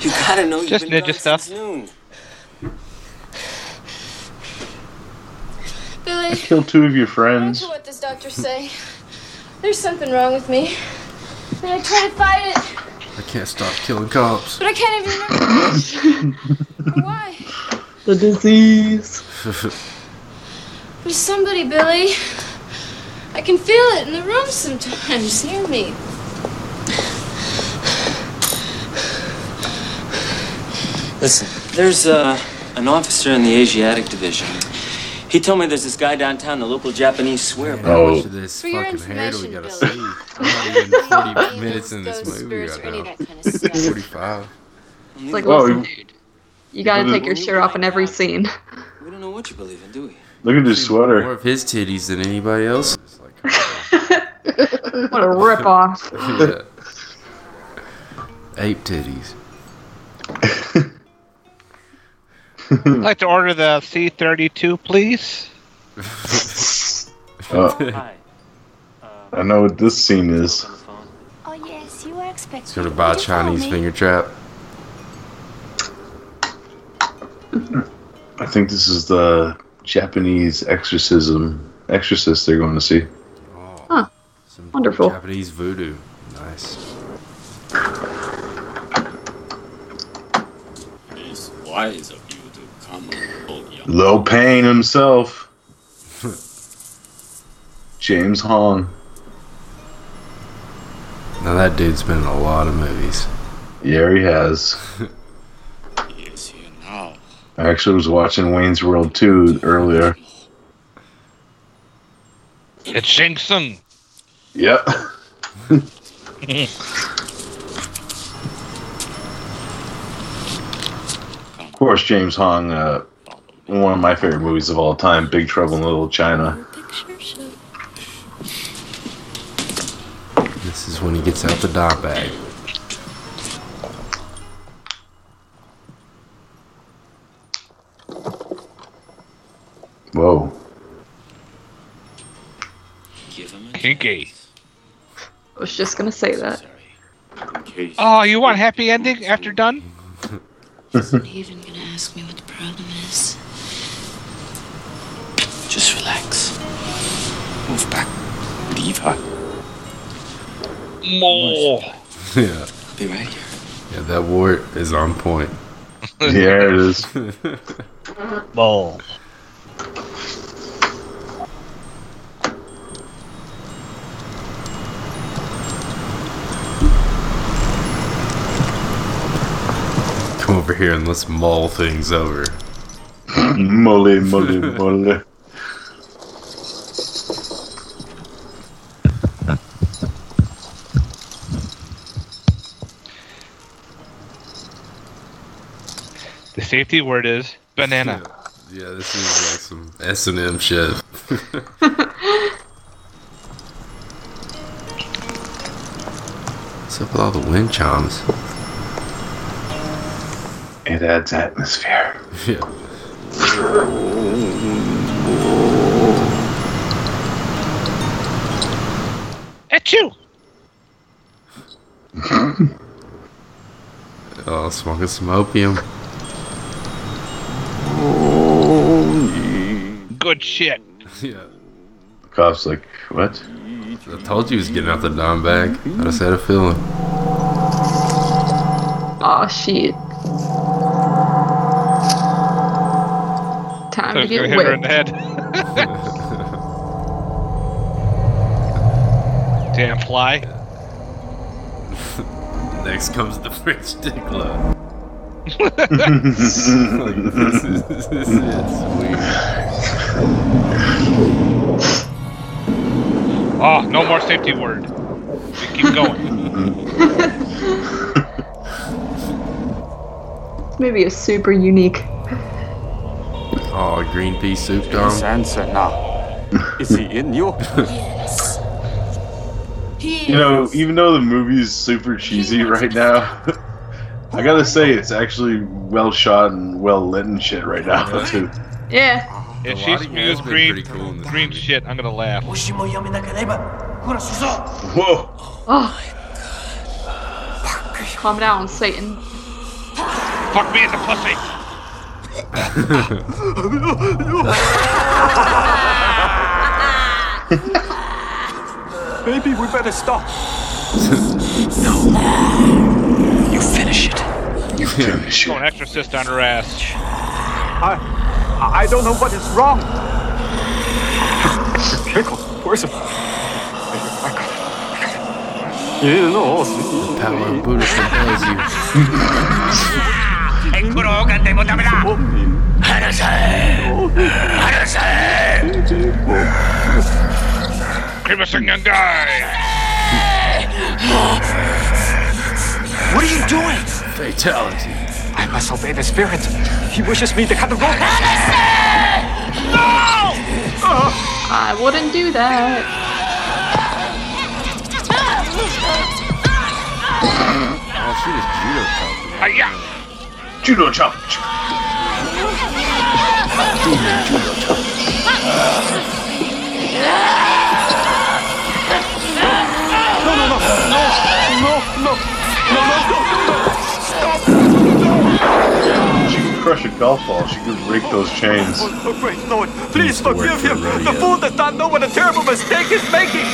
You gotta know you've Just been ninja stuff. since noon. Billy, Kill two of your I don't friends. know what does doctor say. There's something wrong with me. And I try to fight it, I can't stop killing cops. but I can't even remember why. The disease. There's somebody, Billy. I can feel it in the room sometimes. Hear me. Listen, there's uh, an officer in the Asiatic division. He told me there's this guy downtown, the local Japanese swear. How Oh. much of this For your fucking hair do we information, gotta Billy. see? I'm not even 40 minutes in this movie spirits right or any now. that kind of stuff. 45. It's like, Whoa, listen, dude. You gotta take your shirt off in every scene. We don't know what you believe in, do we? Look at his sweater. More of his titties than anybody else. Like, What a ripoff. yeah. Ape titties. I'd like to order the C32, please. Uh, Hi. I know what this scene is. Oh, yes, you were expecting. Gonna buy a Chinese finger trap. I think this is the Japanese exorcism exorcist they're going to see. Oh, huh. Wonderful. Japanese voodoo. Nice. It's wise of you to come on young. Lo Pan himself. James Hong. Now that dude's been in a lot of movies. Yeah, he has. He is here now. I actually was watching Wayne's World 2 earlier. It's Shang Tsung. Yep. Of course, James Hong, uh, one of my favorite movies of all time, Big Trouble in Little China. This is when he gets out the dot bag. Whoa. Kinky. I was just gonna say that. Oh, you want happy ending after done? Isn't even gonna ask me what the problem is. Just relax. Move back. Leave her. More. yeah. I'll be right here. Yeah, that wart is on point. Yeah, it is. Ball. Come over here and let's mull things over. Molly, molly, molly. The safety word is banana. Yeah, this is like some S and M shit. What's up with all the wind chimes? It adds atmosphere. Yeah. At you. Oh, smoking some opium. Good shit. Yeah. The Cop's like, what? I told you he was getting out the dime bag. I just had a feeling. Aw, shit. Time So to get gonna hit her in the head. Damn fly. Next comes the French tickler. like, this is, this is sweet. Oh, no more safety word. We keep going. Maybe oh, movie is super unique. Oh, green pea soup, Dom. His answer now. Is he in you? You know, even though the movie's super cheesy right now, I gotta say it's actually well shot and well lit and shit right now too. Yeah. If The she's lighting this has been green, cool green shit, I'm gonna laugh. Whoa! Oh. Calm down, Satan. Fuck me in the pussy. Maybe we better stop. No. You finish it. You finish it. Go an exorcist on her ass. I, I don't know what is wrong. Pickle, where's him? You didn't. Power of Buddhism tells you. young guy. What are you doing? Fatality. I must obey the spirit. He wishes me to cut the rope. No! I wouldn't do that. Oh, she was judo chopping. Hiya. Uh, judo chop. Demon judo chop. No, no, no, no, no, no, crush a golf ball, she could break those chains. Oh, oh great Lord, please to work forgive for him. The fool does not know what a terrible mistake he's making.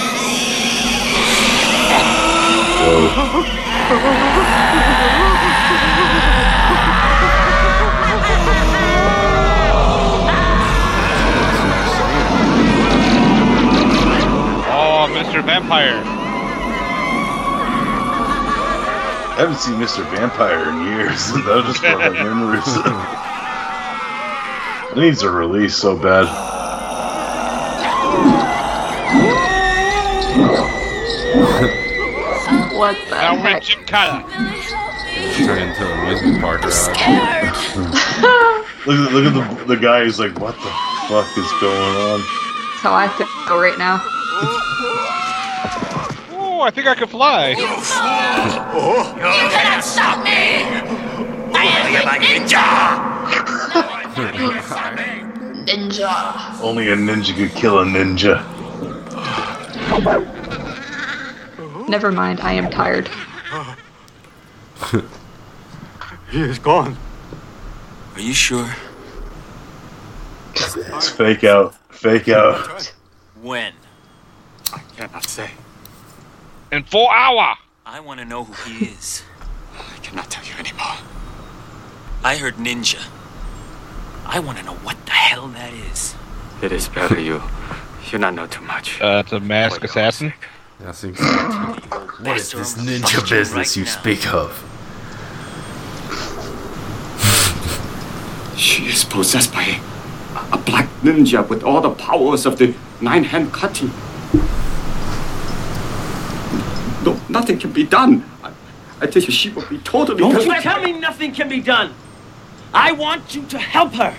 Oh, Mr. Vampire. I haven't seen Mr. Vampire in years. that was just for my memories. it needs a release so bad. What the Now we're heck? Gymkhana. Turn into an amusement park ride. Look at look at the the guy who's like, what the fuck is going on? That's how I feel right now. Oh, I think I can fly. You fool! You cannot stop me! I am a ninja! Ninja. Only a ninja could kill a ninja. Never mind, I am tired. He is gone. Are you sure? It's fake out. Fake out. When? I cannot say. In four hour. I want to know who he is. I cannot tell you anymore. I heard ninja. I want to know what the hell that is. It is better you you not know too much. Uh, it's a masked assassin. That seems What is this ninja business you speak of? She is possessed by a, a black ninja with all the powers of the nine hand cutting. No, nothing can be done. I, I tell you, she will be totally. Don't you tell me nothing can be done. I want you to help her.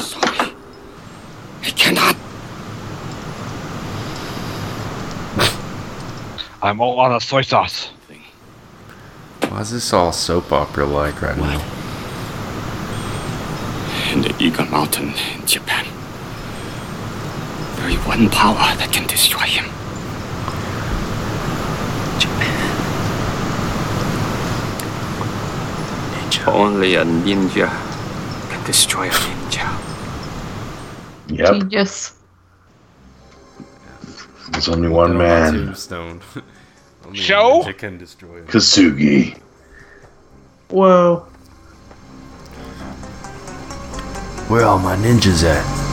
Sorry. I cannot. I'm all on a soy sauce. Why is this all soap opera like right now? In the Eagle Mountain in Japan, there is one power that can destroy him. Only a ninja can destroy a ninja. Yep. Genius. There's only one man. Tombstone. Only a Sho? ninja can destroy it. Kosugi. Whoa. Where are all my ninjas at?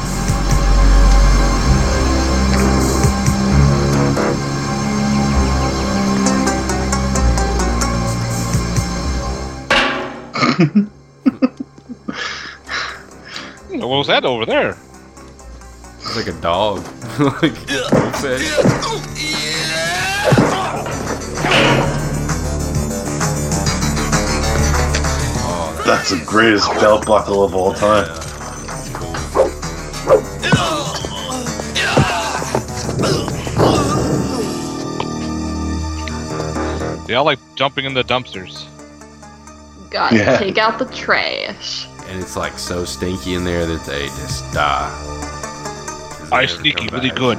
What was that over there? It's like a dog. like, okay. Oh, that's the greatest belt buckle of all time. They all like jumping in the dumpsters. Gotta Yeah. take out the trash. And it's like so stinky in there that they just die. I never sneaky, come really good.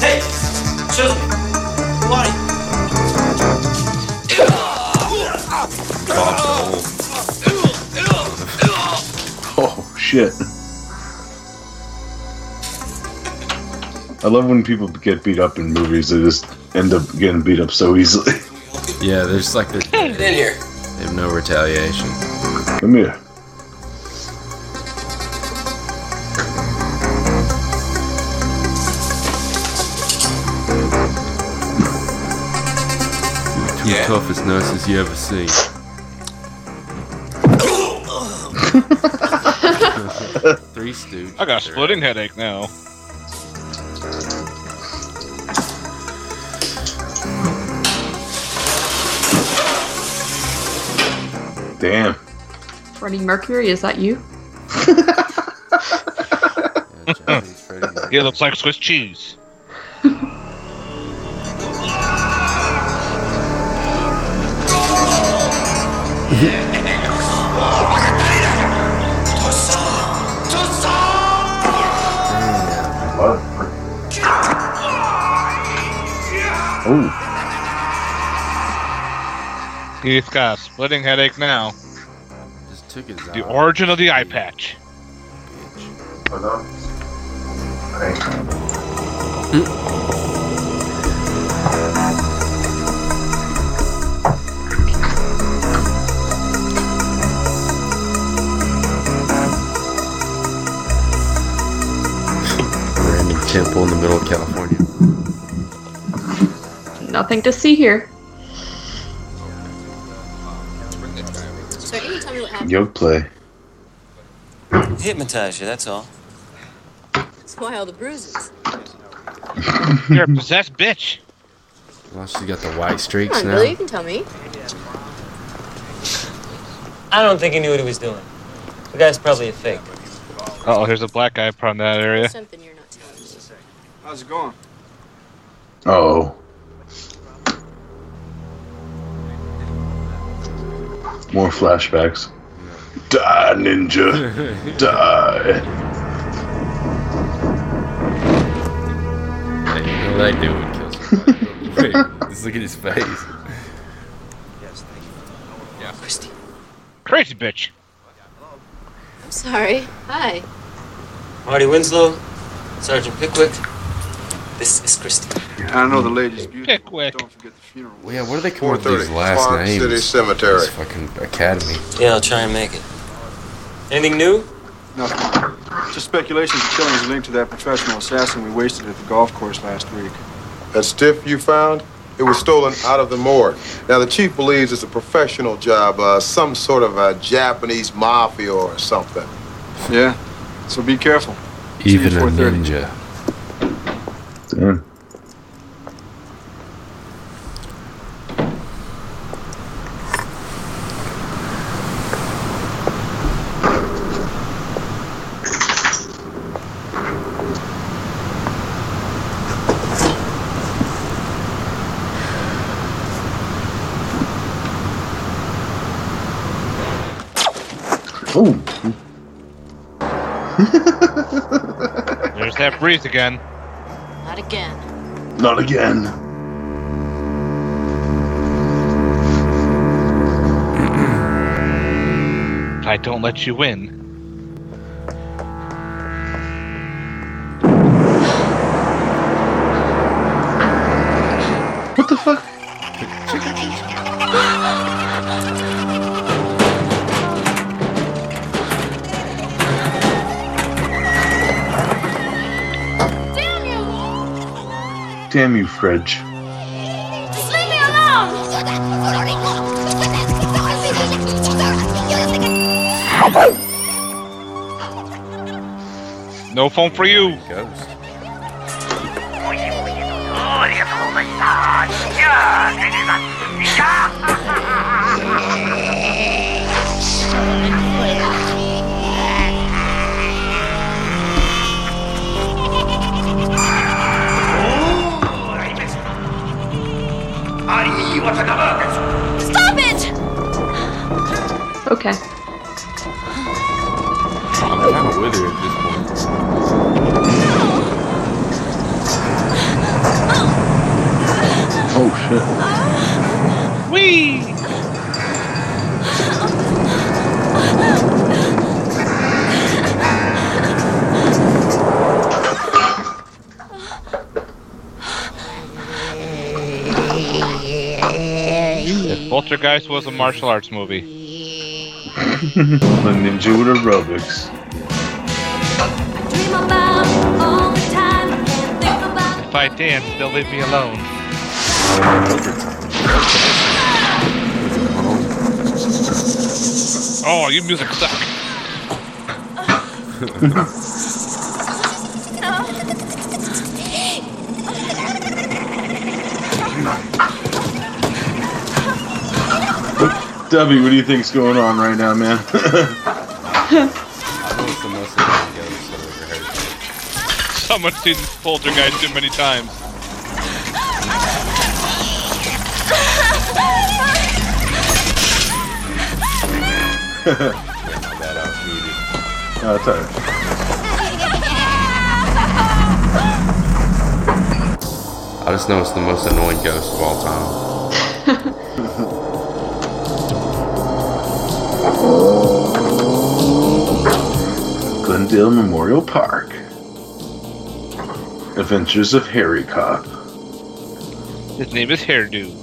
Hey! Excuse me. Why? Oh shit. I love when people get beat up in movies. They just end up getting beat up so easily. Yeah, there's like the. Get in here. They have no retaliation. Come here. Two toughest nurses you ever seen. Three Stooges. I got a splitting headache now. Damn. Freddie Mercury, is that you? He looks like Swiss cheese. He's got a splitting headache now. Just took his The origin of the eye patch. Random temple in the middle of California. Nothing to see here. Can you tell me what happened? Yoke play. Hypnotize you, that's all. That's why all the bruises. You're a possessed bitch. Well, she's got the white Come streaks on, now. Billy, you can tell me. I don't think he knew what he was doing. The guy's probably a fake. Oh, here's a black guy from that area. Something you're not telling me. How's it going? Oh. More flashbacks. Die, ninja. Die. Hey, you know that dude would kill somebody. Wait, just look at his face. Yes, thank you. Yeah. Christie. Crazy bitch. I'm sorry. Hi. Marty Winslow, Sergeant Pickwick. This is Christie. I know the lady's beautiful. Pickwick. Don't forget the funeral. Well, yeah, where do they come up with these 4:30, last Farm names? City Cemetery. This fucking academy. Yeah, I'll try and make it. Anything new? Nothing. Just speculations the killing is linked to that professional assassin we wasted at the golf course last week. That stiff you found? It was stolen out of the morgue. Now, the chief believes it's a professional job, uh, some sort of a Japanese mafia or something. Yeah. So be careful. Even a 4:30. ninja. Damn. Oh. There's that breeze again. Not again. Not again. I don't let you win. Damn you, Fridge. Just leave me alone! No phone for you. Shit. Wee! If Poltergeist was a martial arts movie. the ninja with aerobics. If I dance, they'll leave me alone. Oh, you music suck. Debbie, what do you think's going on right now, man? I know it's the most annoying ghost I've ever heard. Someone's seen Poltergeist too many times. That I was muted. Oh, it's alright. I just know it's the most annoying ghost of all time. Glendale Memorial Park. Adventures of Harry Cop. His name is Hairdo.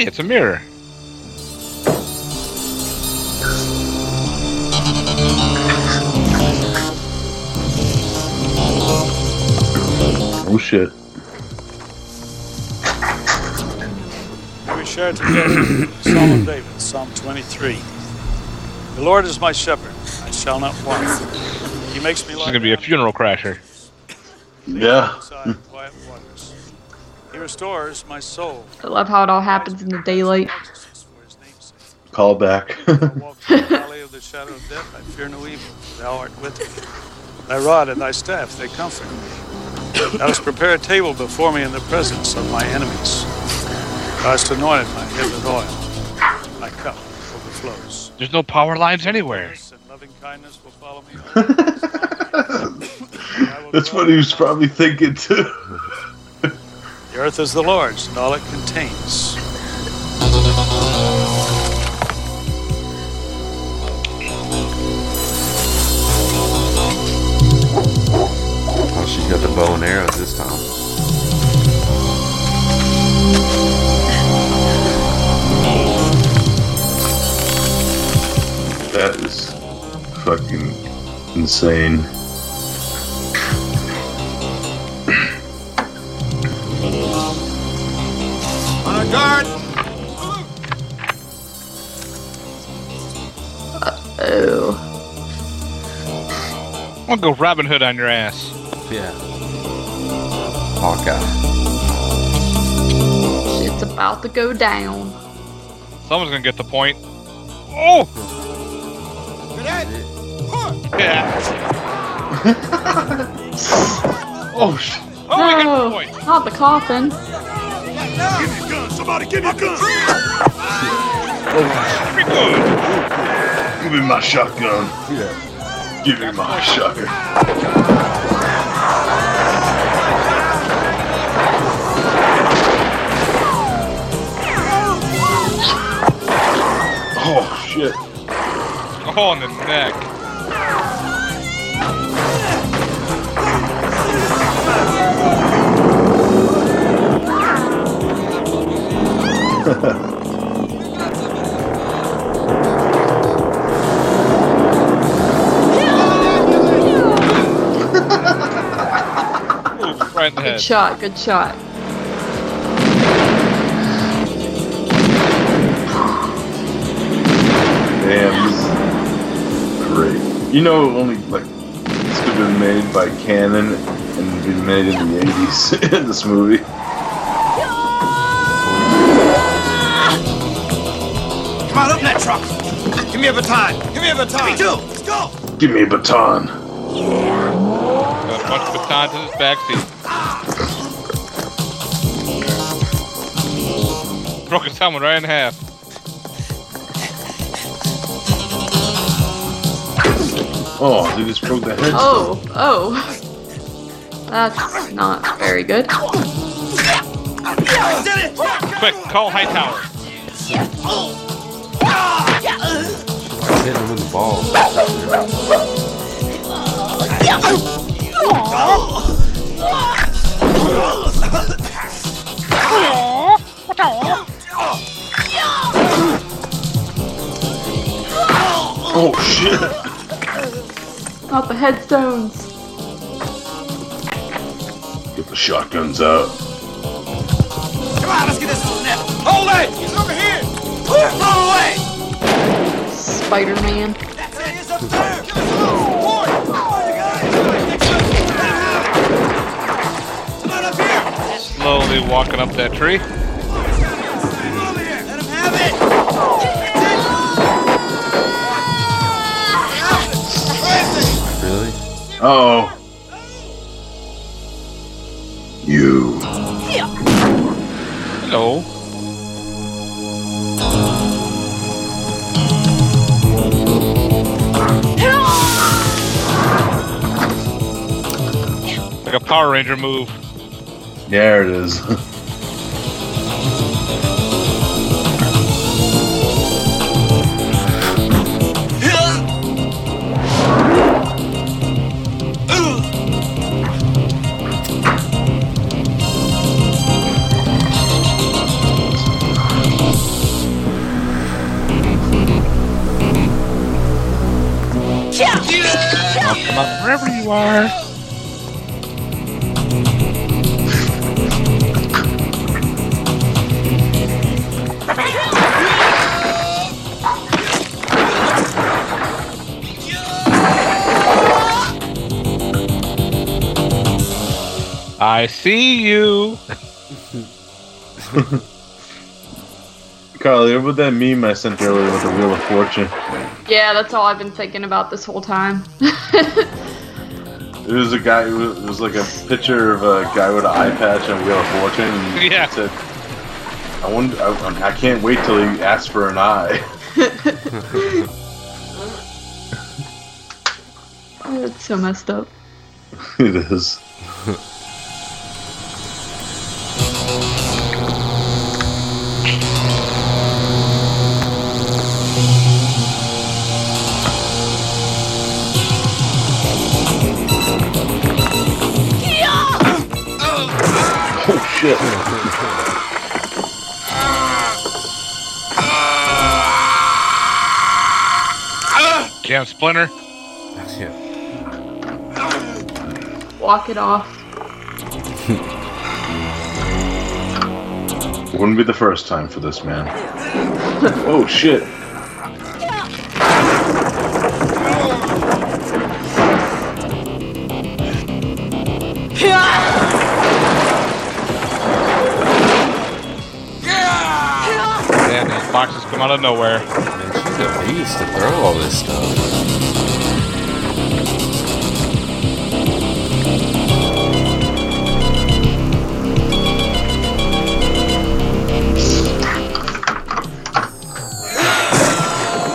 Hey, it's a mirror. Oh shit. We share together Psalm of David, Psalm 23. The Lord is my shepherd, I shall not want. He makes me This is lie gonna be a funeral crasher. Yeah. Restores my soul. I love how it all happens in the daylight. Call back. Walk through the valley of the shadow of death, I fear no evil, thou art with me. Thy rod and thy staff, they comfort me. Thou hast prepared a table before me in the presence of my enemies. Thou hast anointed my head with oil. My cup overflows. There's no power lines anywhere. Kindness will follow me. That's what he was probably thinking too. The earth is the Lord's and all it contains. Oh, she's got the bow and arrows this time. That is fucking insane. Guard! Oh. I'm gonna go Robin Hood on your ass. Yeah. Hawkeye. Shit's about to go down. Someone's gonna get the point. Oh! Yeah. oh, sh- Oh, we got no, the point. not the coffin. Give me a gun! Somebody give me a gun! Pretty good. Give me my shotgun. Yeah. Give me my shotgun. Oh shit. Oh, in the neck. Right Good head. shot, good shot. Damn, this is great. You know, only like this could have been made by Cannon and been made in the '80s in this movie. Give me a baton! Give me a baton! Me too! Let's go! Give me a baton. Got a bunch of batons in his backseat. Broke his helmet right in half. Oh, they just broke the head. Oh, oh. That's not very good. Quick, call Hightower. Hit him with the ball. Oh shit! Not the headstones. Get the shotguns out. Come on, let's get this snap! Hold it! He's over here! Throw away! Spider-Man. Slowly walking up that tree. Really? Oh. Power Ranger move. There it is. I'll come up wherever you are. I see you. Carly, what about that meme I sent earlier with the Wheel of Fortune? Yeah, that's all I've been thinking about this whole time. It was a guy. It was, it was like a picture of a guy with an eye patch and a Wheel of Fortune. And Yeah. it Said, I wonder. I, I can't wait till he asks for an eye. That's so messed up. it is. Damn Splinter. Yeah. Walk it off. Wouldn't be the first time for this man. oh shit! Damn, these boxes come out of nowhere. Man, she's a beast to throw all this stuff.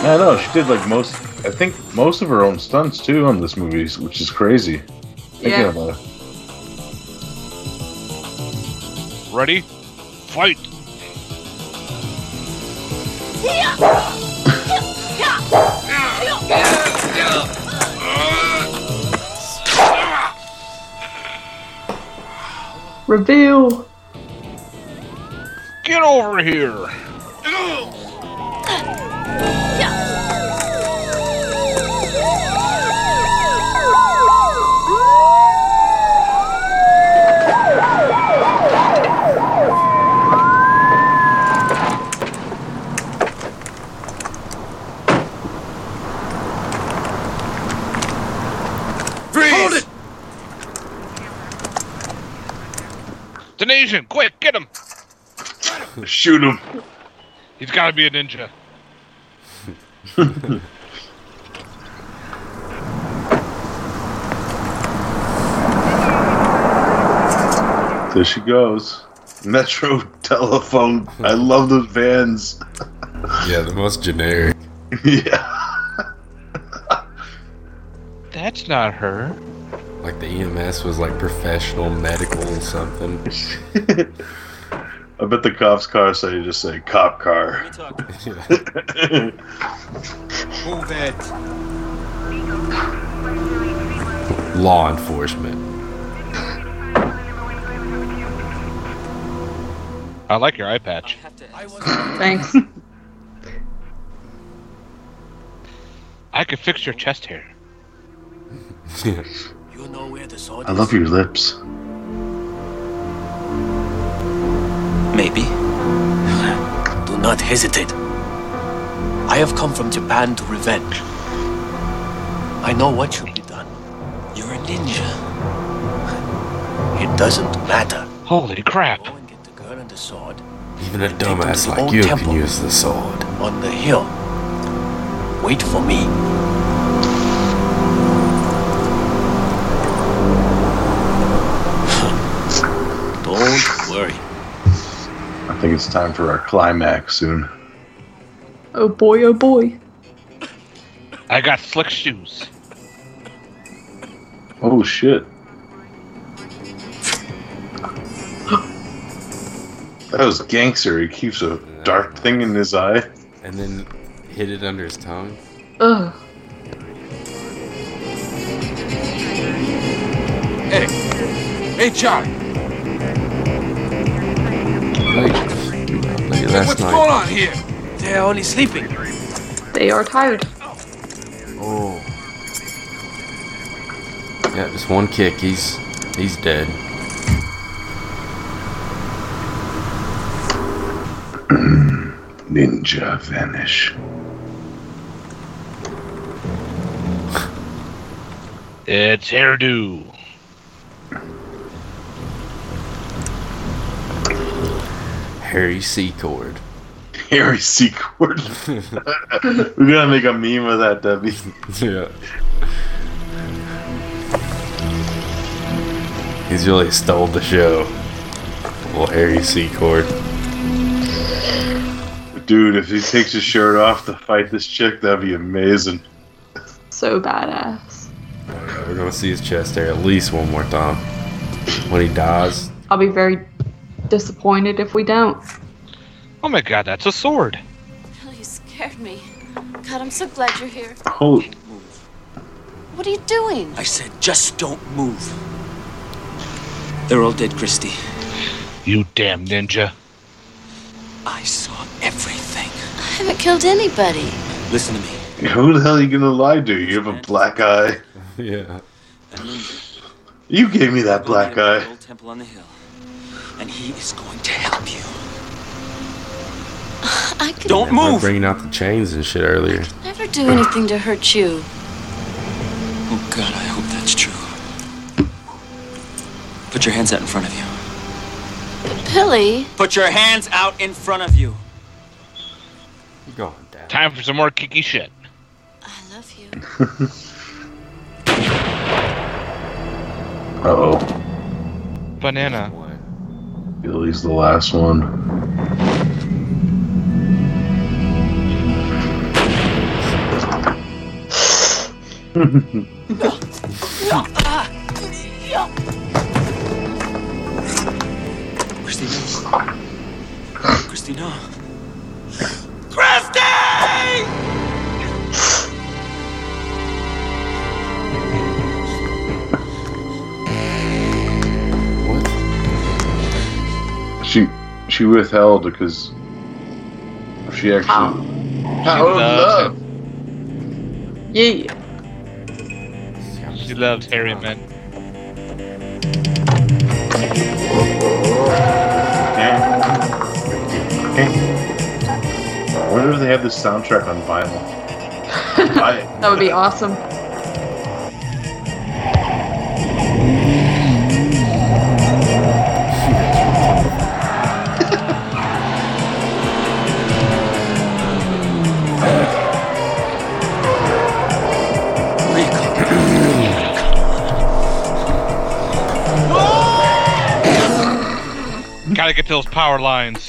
I know she did like most. I think most of her own stunts too on this movie, which is crazy. Thinking Yeah. about it. Ready? Fight. Reveal. Get over here. Hold it! Denasian, quick, get him. Shoot him. He's got to be a ninja. There she goes. Metro telephone. I love those vans. Yeah, the most generic. yeah. That's not her. Like the EMS was like professional medical or something. I bet the cops' car say you just say cop car. Move it. Law enforcement. I like your eye patch. Thanks. I could fix your chest hair. Yeah. You know where the sword I love your lips. Maybe. Do not hesitate. I have come from Japan to revenge. I know what should be done. You're a ninja. It doesn't matter. Holy crap. Go and get the girl and the sword Even a Take them dumbass like you can use the sword. on the hill. Wait for me. Don't worry. I think it's time for our climax soon. Oh boy, oh boy. I got slick shoes. Oh shit. That was gangster. He keeps a dark thing in his eye. And then hid it under his tongue. Ugh. Hey, hey, Charlie. At Hey, last what's night. going on here? They're only sleeping. They are tired. Oh. Yeah, just one kick. He's he's dead. Ninja vanish. It's hairdo. Harry Secord. Harry Secord. We're gonna make a meme of that, Debbie. yeah. He's really stole the show. Well, Harry Secord. Dude, if he takes his shirt off to fight this chick, that'd be amazing. So badass. We're gonna see his chest hair at least one more time. When he dies, I'll be very disappointed if we don't. Oh my god, that's a sword. Oh, you scared me. God, I'm so glad you're here. Holy. What are you doing? I said, just don't move. They're all dead, Christie. You damn ninja. I saw everything. I haven't killed anybody. Listen to me. Who the hell are you gonna lie to? You have a black eye. yeah. You gave me that black eye. temple on the hill. And he is going to help you. I could Don't We're move! bringing out the chains and shit earlier. never do anything to hurt you. Oh God, I hope that's true. Put your hands out in front of you. Billy, Put your hands out in front of you. Go on, Dad. Time for some more kicky shit. I love you. Uh oh. Banana. Billy's the last one. Christina. Christina. She she withheld because she actually. Power of loves love. Yeah. She loves hairy men. I wonder if they have this soundtrack on vinyl. That would be awesome. Gotta get to those power lines.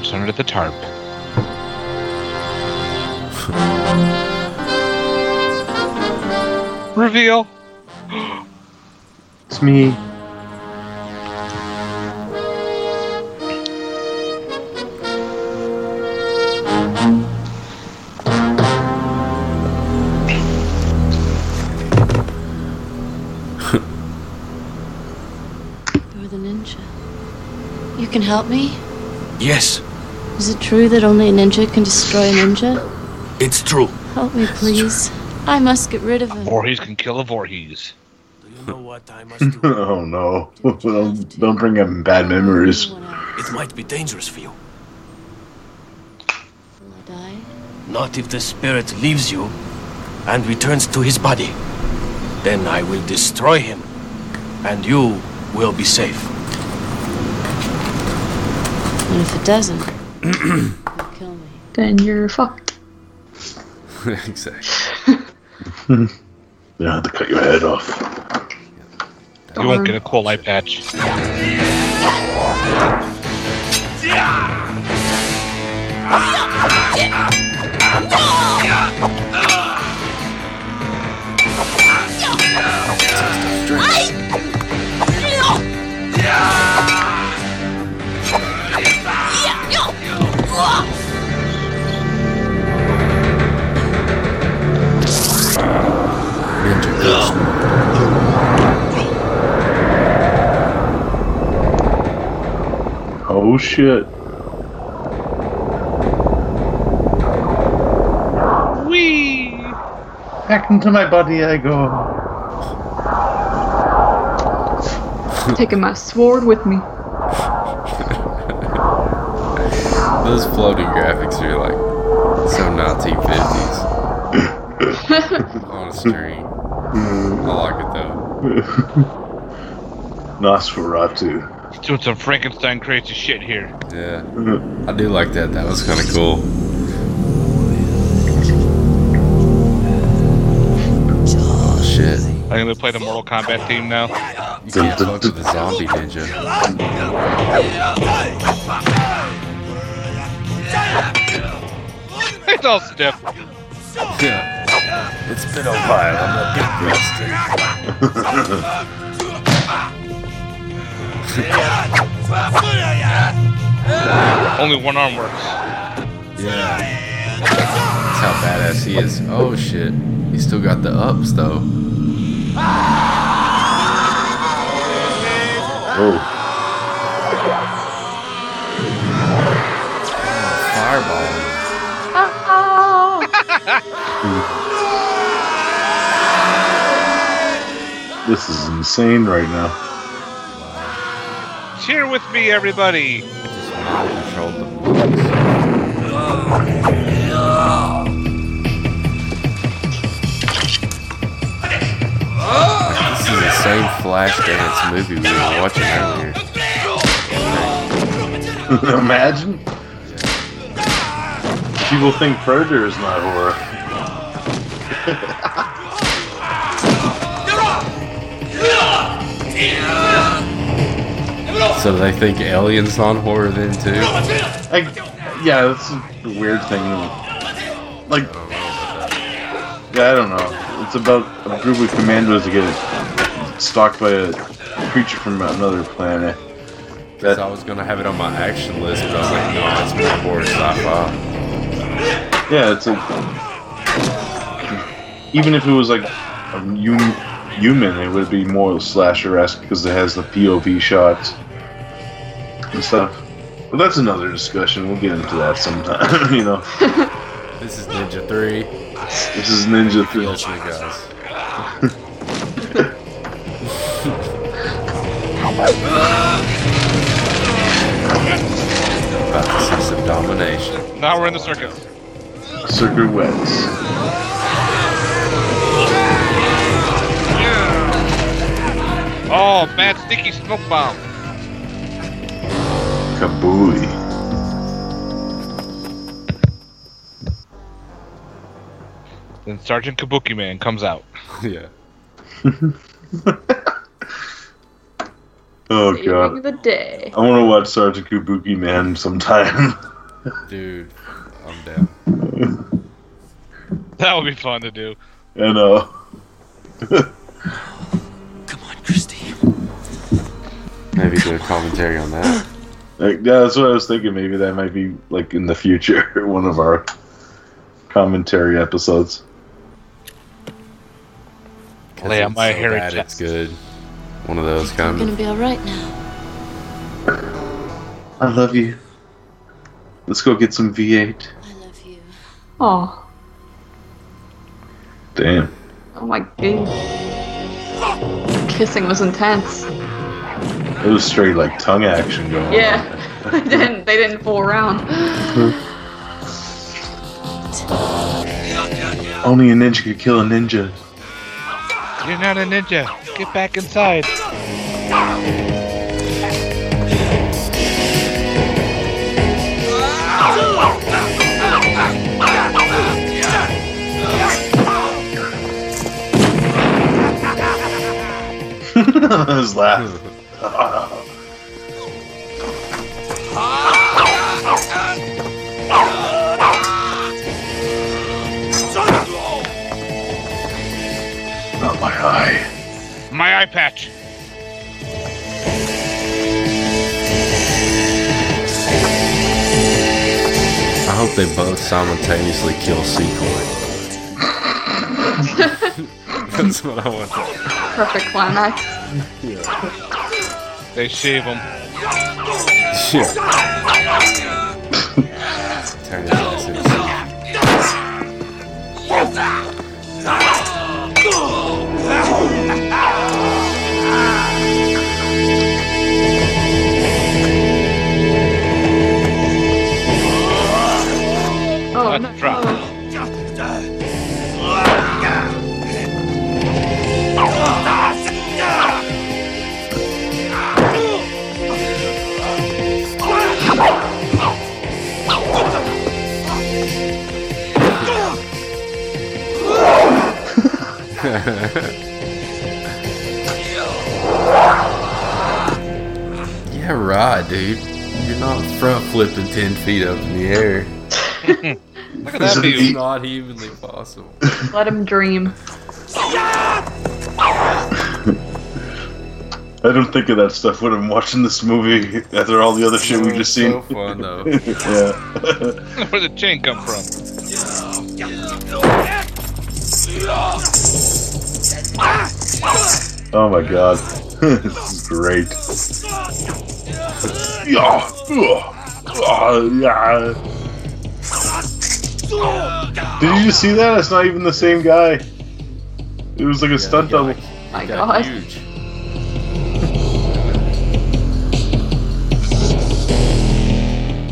What's under the tarp? Reveal. It's me. You're the ninja. You can help me? Yes, Is it true that only a ninja can destroy a ninja? it's true. Help me, please. I must get rid of him. Voorhees can kill a Voorhees. oh no! don't, don't bring up bad memories. It might be dangerous for you. Will I die? Not if the spirit leaves you and returns to his body. Then I will destroy him, and you will be safe. And if it doesn't, he'll kill me. Then you're fucked. exactly. You have to cut your head off. You won't get a cool eye patch. Shit! Whee! Back into my body I go. Taking my sword with me. Those floating graphics are like so 1950s on a screen. I like it though. Nosferatu. Doing some Frankenstein crazy shit here. Yeah, I do like that. That was kind of cool. Oh shit! I'm gonna play the Mortal Kombat theme now. You can't fuck with the zombie ninja. It's all stiff. Yeah. It's been a while. I'm a bit rusty. Only one arm works. Yeah. That's how badass he is. Oh shit. He still got the ups though. Oh. Fireball. This is insane right now. Cheer with me, everybody. This is the same Flashdance movie we were watching earlier. Imagine. People think Predator is not horror. So they think Aliens on horror then too? I, yeah, that's a weird thing. Like, yeah, I don't know. It's about a group of commandos that get stalked by a creature from another planet. Because I was gonna have it on my action list, but I was like, no, it's more horror sci-fi. Yeah, it's like even if it was like a human, it would be more slasher-esque because it has the POV shots and stuff. But that's another discussion. We'll get into that sometime. you know, This is Ninja 3. this is Ninja Three. Listen, guys. About to see some domination. Now we're in the circus. Circuit Wets. Oh, bad sticky smoke bomb. Kabooey. Then Sergeant Kabuki Man comes out. yeah. Oh Saving god. the day. I want to watch Sergeant Kabuki Man sometime. Dude, I'm down. That would be fun to do. And uh, Come on, Christie. Maybe do a commentary on that. Like, yeah, that's what I was thinking. Maybe that might be like in the future one of our commentary episodes. Lay out my so hairy bad chest. It's good. One of those You're kind gonna be all right now. I love you. Let's go get some V8. I love you. Oh, Damn. oh my god. Kissing was intense. It was straight like tongue action going. Yeah, they didn't. They didn't fool around. Hmm. Only a ninja could kill a ninja. You're not a ninja. Get back inside. His laugh. Not eye. My eye patch. I hope they both simultaneously kill Sequoia. That's what I want. Perfect climax. They shave him. Shit. Turn his ass Yeah, dude. You're not front flipping 10 feet up in the air. Look at that view. not humanly possible. Let him dream. I don't think of that stuff when I'm watching this movie after all the other shit we've just seen. so fun, though. yeah. Where'd the chain come from? Oh my god. this is great. Yeah. Yeah. Did you see that? It's not even the same guy. It was like a stunt double. My god. huge.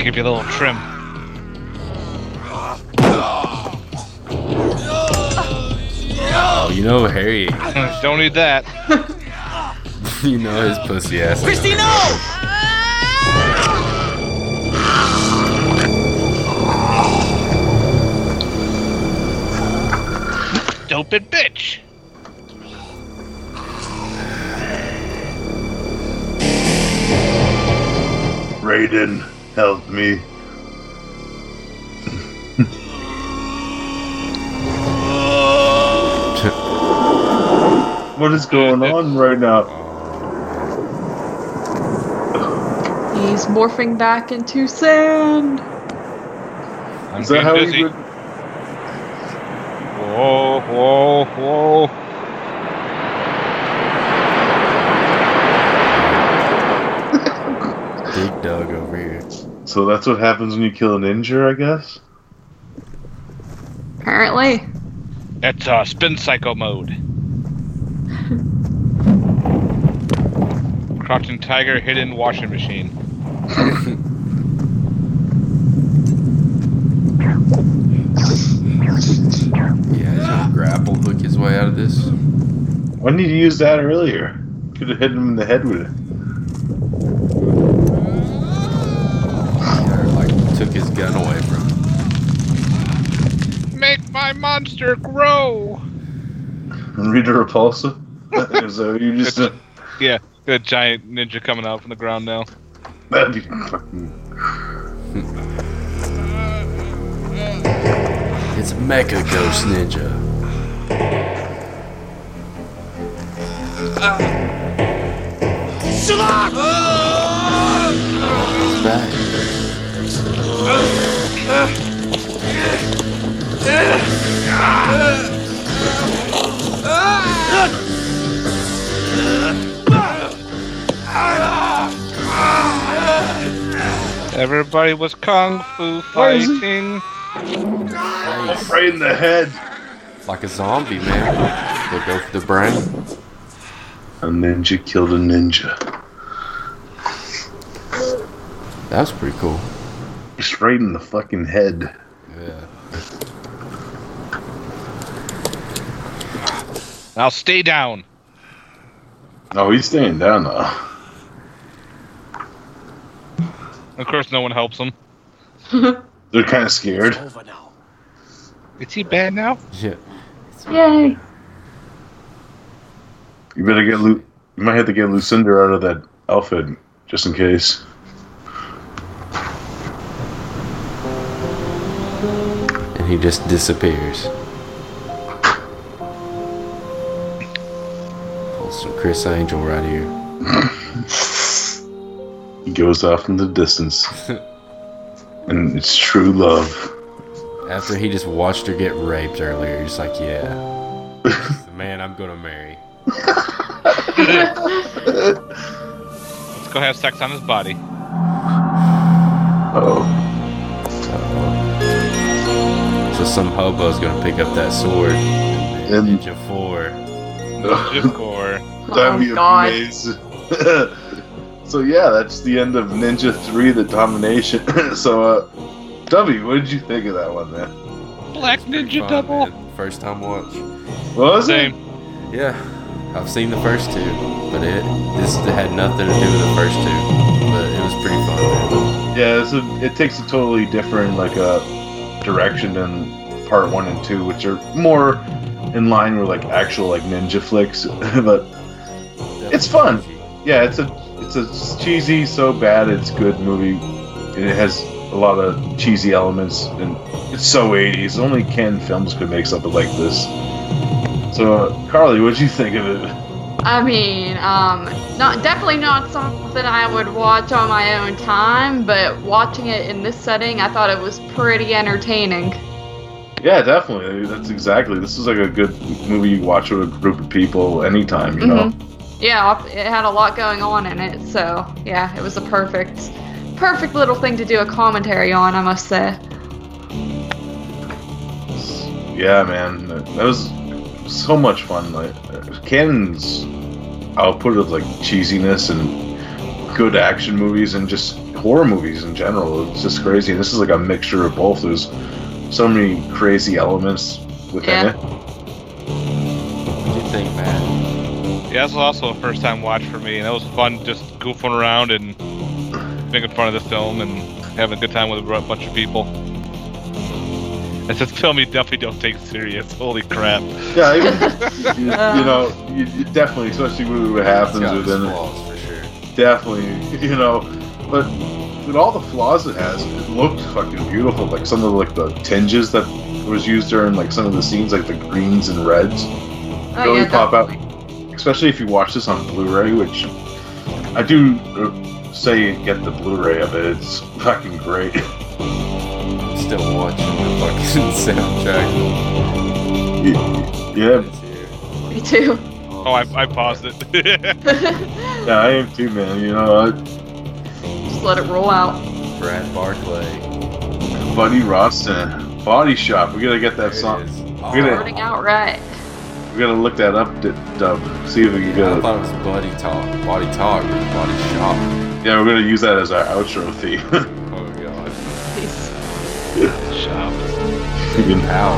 Give you a little trim. Oh, you know Harry. Don't need that. you know his pussy ass. Christie, Stupid bitch. Raiden, help me. what is going on right now? He's morphing back into sand. I'm Is that how getting he busy. would? Whoa, whoa, whoa. Big Doug over here. So that's what happens when you kill a ninja, I guess? Apparently. It's uh, spin cycle mode. Crouching tiger, hidden washing machine. Yeah, he's gonna grapple hook his way out of this. Why didn't you use that earlier? Could have hit him in the head with it. Like, took his gun away from him. Make my monster grow. And Rita Repulsa? Is that what you just said? Yeah, got a giant ninja coming out from the ground now. That'd be fucking. It's Mecha Ghost Ninja. He's back. Everybody was kung fu Where is he? fighting. Right in the head. Like a zombie, man. They'll go for the brain. A ninja killed a ninja. That was pretty cool. Straight in the fucking head. Yeah. Now stay down. No, he's staying down though. Of course, no one helps him. They're kind of scared. Is he bad now? Yeah. Yay. You better get Lu. You might have to get Lucinda out of that outfit just in case. And he just disappears. Some Criss Angel right here. He goes off in the distance, and it's true love. After he just watched her get raped earlier, he's like, yeah. the man I'm gonna marry. Let's go have sex on his body. Oh, So some hobo's gonna pick up that sword. And And- Ninja 4. Ninja Four. that'd be Oh, amazing. so yeah, that's the end of Ninja Three: The Domination. so, uh, W, what did you think of that one, man? Black Ninja Fun, Double. man. First time watch. What was Same. it? Yeah. I've seen the first two, but it this had nothing to do with the first two. But it was pretty fun, man. Yeah, it's a, it takes a totally different like uh, direction than part one and two, which are more in line with like actual like ninja flicks. but it's fun. Yeah, it's a it's a cheesy, so bad it's good movie. It has a lot of cheesy elements, and it's so 80s. Only Cannon Films could make something like this. So, Carly, what'd you think of it? I mean, um, not definitely not something I would watch on my own time, but watching it in this setting, I thought it was pretty entertaining. Yeah, definitely. That's exactly. This is like a good movie you watch with a group of people anytime. You know. Yeah, it had a lot going on in it, so yeah, it was a perfect, perfect little thing to do a commentary on, I must say. Yeah, man, that was so much fun. Like Cannon's output of like cheesiness and good action movies and just horror movies in general. It's just crazy. And this is like a mixture of both. There's so many crazy elements within Yeah. it. What do you think, Matt? Yeah, this was also a first time watch for me, and it was fun just goofing around and making fun of this film and having a good time with a bunch of people. It's a film you definitely don't take serious. Holy crap. Yeah, even, you, you know, you, you definitely, especially with what happens got its within it. flaws for sure. Definitely, you know, but with all the flaws it has, it looked fucking beautiful. Like some of the, like the tinges that was used during like some of the scenes, like the greens and reds, Oh, really yeah, pop out. Especially if you watch this on Blu-ray, which I do uh, say get the Blu-ray of it. It's fucking great. I'm still watching the fucking soundtrack. yeah, Me too. Oh, I, I paused it. yeah, I am too, man. You know, I, Just let it roll out. Brad Barclay. Buddy Roston, Body Shop. We gotta get that song. We gotta, Starting out right. we gotta look that up, D- Dub. See if we can I get it. thought it was Buddy Talk. Body Talk, Body Shop. Yeah, we're gonna use that as our outro theme. Shop. Freaking How?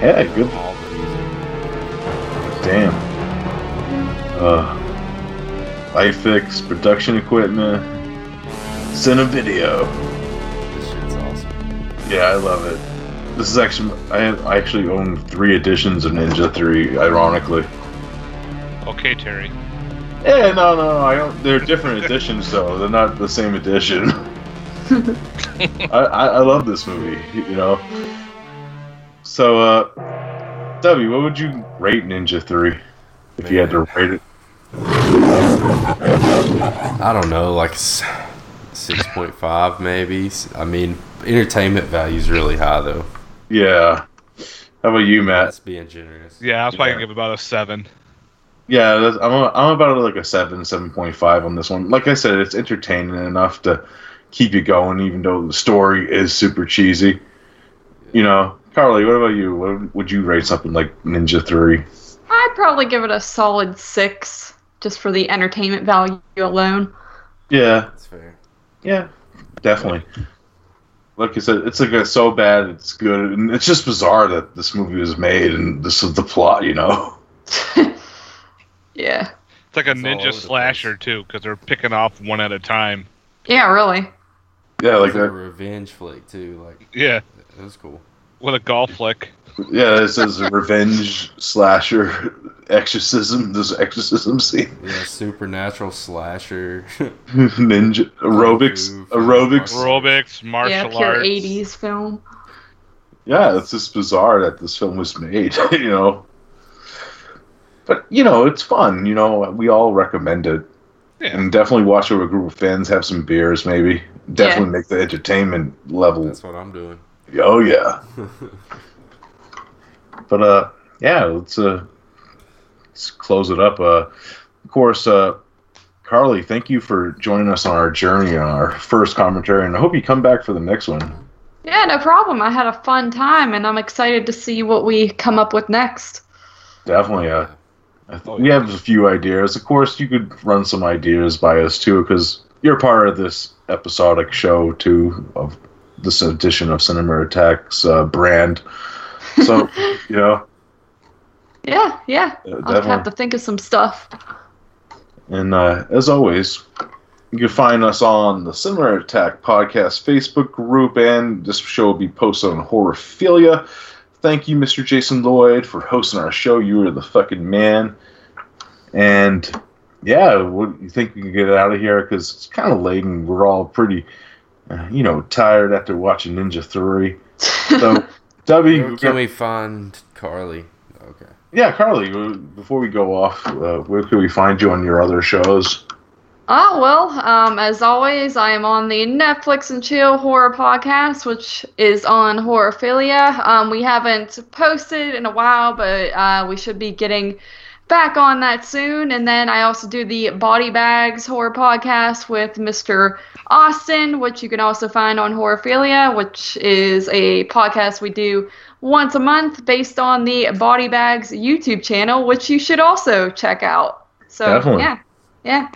Yeah, good. Damn. Uh, iFix, production equipment, Cinevideo. This shit's awesome. Yeah, I love it. This is actually I, I actually own three editions of Ninja Three. Ironically. Okay, Terry. Yeah, no, no, no. I don't. They're different editions though. They're not the same edition. I, I, I love this movie, you know. So, uh, W, what would you rate Ninja 3 if you had to rate it? I don't know, like 6.5 maybe. I mean, entertainment value is really high though. Yeah. How about you, Matt? That's being generous. Yeah, I was probably gonna give about a seven. Yeah, that's, I'm, a, I'm about like a 7, 7.5 on this one. Like I said, it's entertaining enough to keep you going, even though the story is super cheesy. You know, Carly, what about you? What would you rate something like Ninja 3? I'd probably give it a solid six, just for the entertainment value alone. Yeah. That's fair. Yeah, definitely. Like I said, it's like a, so bad it's good, and it's just bizarre that this movie was made, and this is the plot, you know. Yeah. It's like a all over ninja slasher too, because they're picking off one at a time. Yeah, really. Yeah, like like a that. revenge flick too. Like Yeah, that was cool. with a golf flick. Yeah, this is a revenge slasher exorcism. This exorcism scene, Yeah, supernatural slasher. ninja aerobics, aerobics. Aerobics, martial yeah, pure arts. 80s film. Yeah, it's just bizarre that this film was made, you know. But you know, it's fun. You know, we all recommend it, Yeah. and definitely watch it with a group of friends. Have some beers, maybe. Definitely make the entertainment level. That's what I'm doing. Oh yeah. but uh, yeah, let's uh, let's close it up. Uh, of course, uh, Carly, thank you for joining us on our journey on our first commentary, and I hope you come back for the next one. Yeah, no problem. I had a fun time, and I'm excited to see what we come up with next. Definitely. Uh, I th- we have a few ideas. Of course, you could run some ideas by us too, because you're part of this episodic show too of this edition of Cinema Attacks uh, brand. So you know, Yeah, yeah. Uh, I'll have to think of some stuff. and uh, as always, you can find us on the Cinema Attack podcast Facebook group, and this show will be posted on Horrorphilia. Thank you, Mr. Jason Lloyd, for hosting our show. You are the fucking man. And yeah, what you think we can get out of here? Because it's kind of late, and we're all pretty, uh, you know, tired after watching Ninja Three. So, W, Where can we find Carly? Okay. yeah, Carly. uh, Before we go off, uh, where can we find you on your other shows? Oh, well, um, as always, I am on the Netflix and Chill Horror Podcast, which is on Horrorphilia. Um, we haven't posted in a while, but uh, we should be getting back on that soon. And then I also do the Body Bags Horror Podcast with Mr. Austin, which you can also find on Horrorphilia, which is a podcast we do once a month based on the Body Bags YouTube channel, which you should also check out. So, Definitely. yeah. Yeah.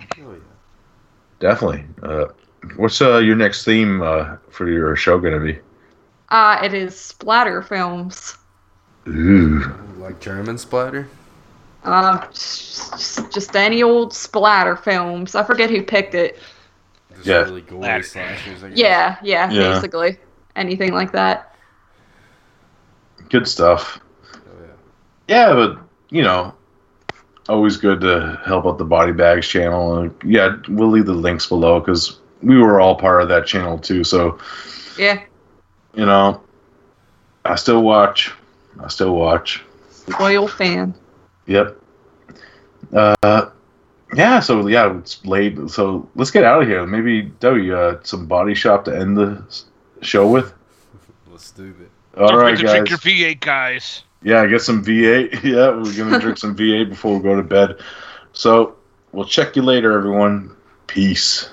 Definitely. Uh, what's uh, your next theme uh, for your show going to be? Uh, it is splatter films. Ooh. Like German splatter? Um, just, just any old splatter films. I forget who picked it. Just Yeah. really gory slashers. I guess. Yeah, yeah, Yeah. basically anything like that. Good stuff. Oh, Yeah, but you know, always good to help out the Body Bags channel. And yeah, we'll leave the links below because we were all part of that channel too. So Yeah, you know, I still watch. I still watch. loyal fan. Yep. Uh, yeah. So yeah, it's late. So let's get out of here. Maybe W, uh, some body shop to end the show with. Let's do it. All Don't right, forget to drink your V8, guys. Yeah, I get some V8. Yeah, we're gonna drink some V8 before we go to bed. So we'll check you later, everyone. Peace.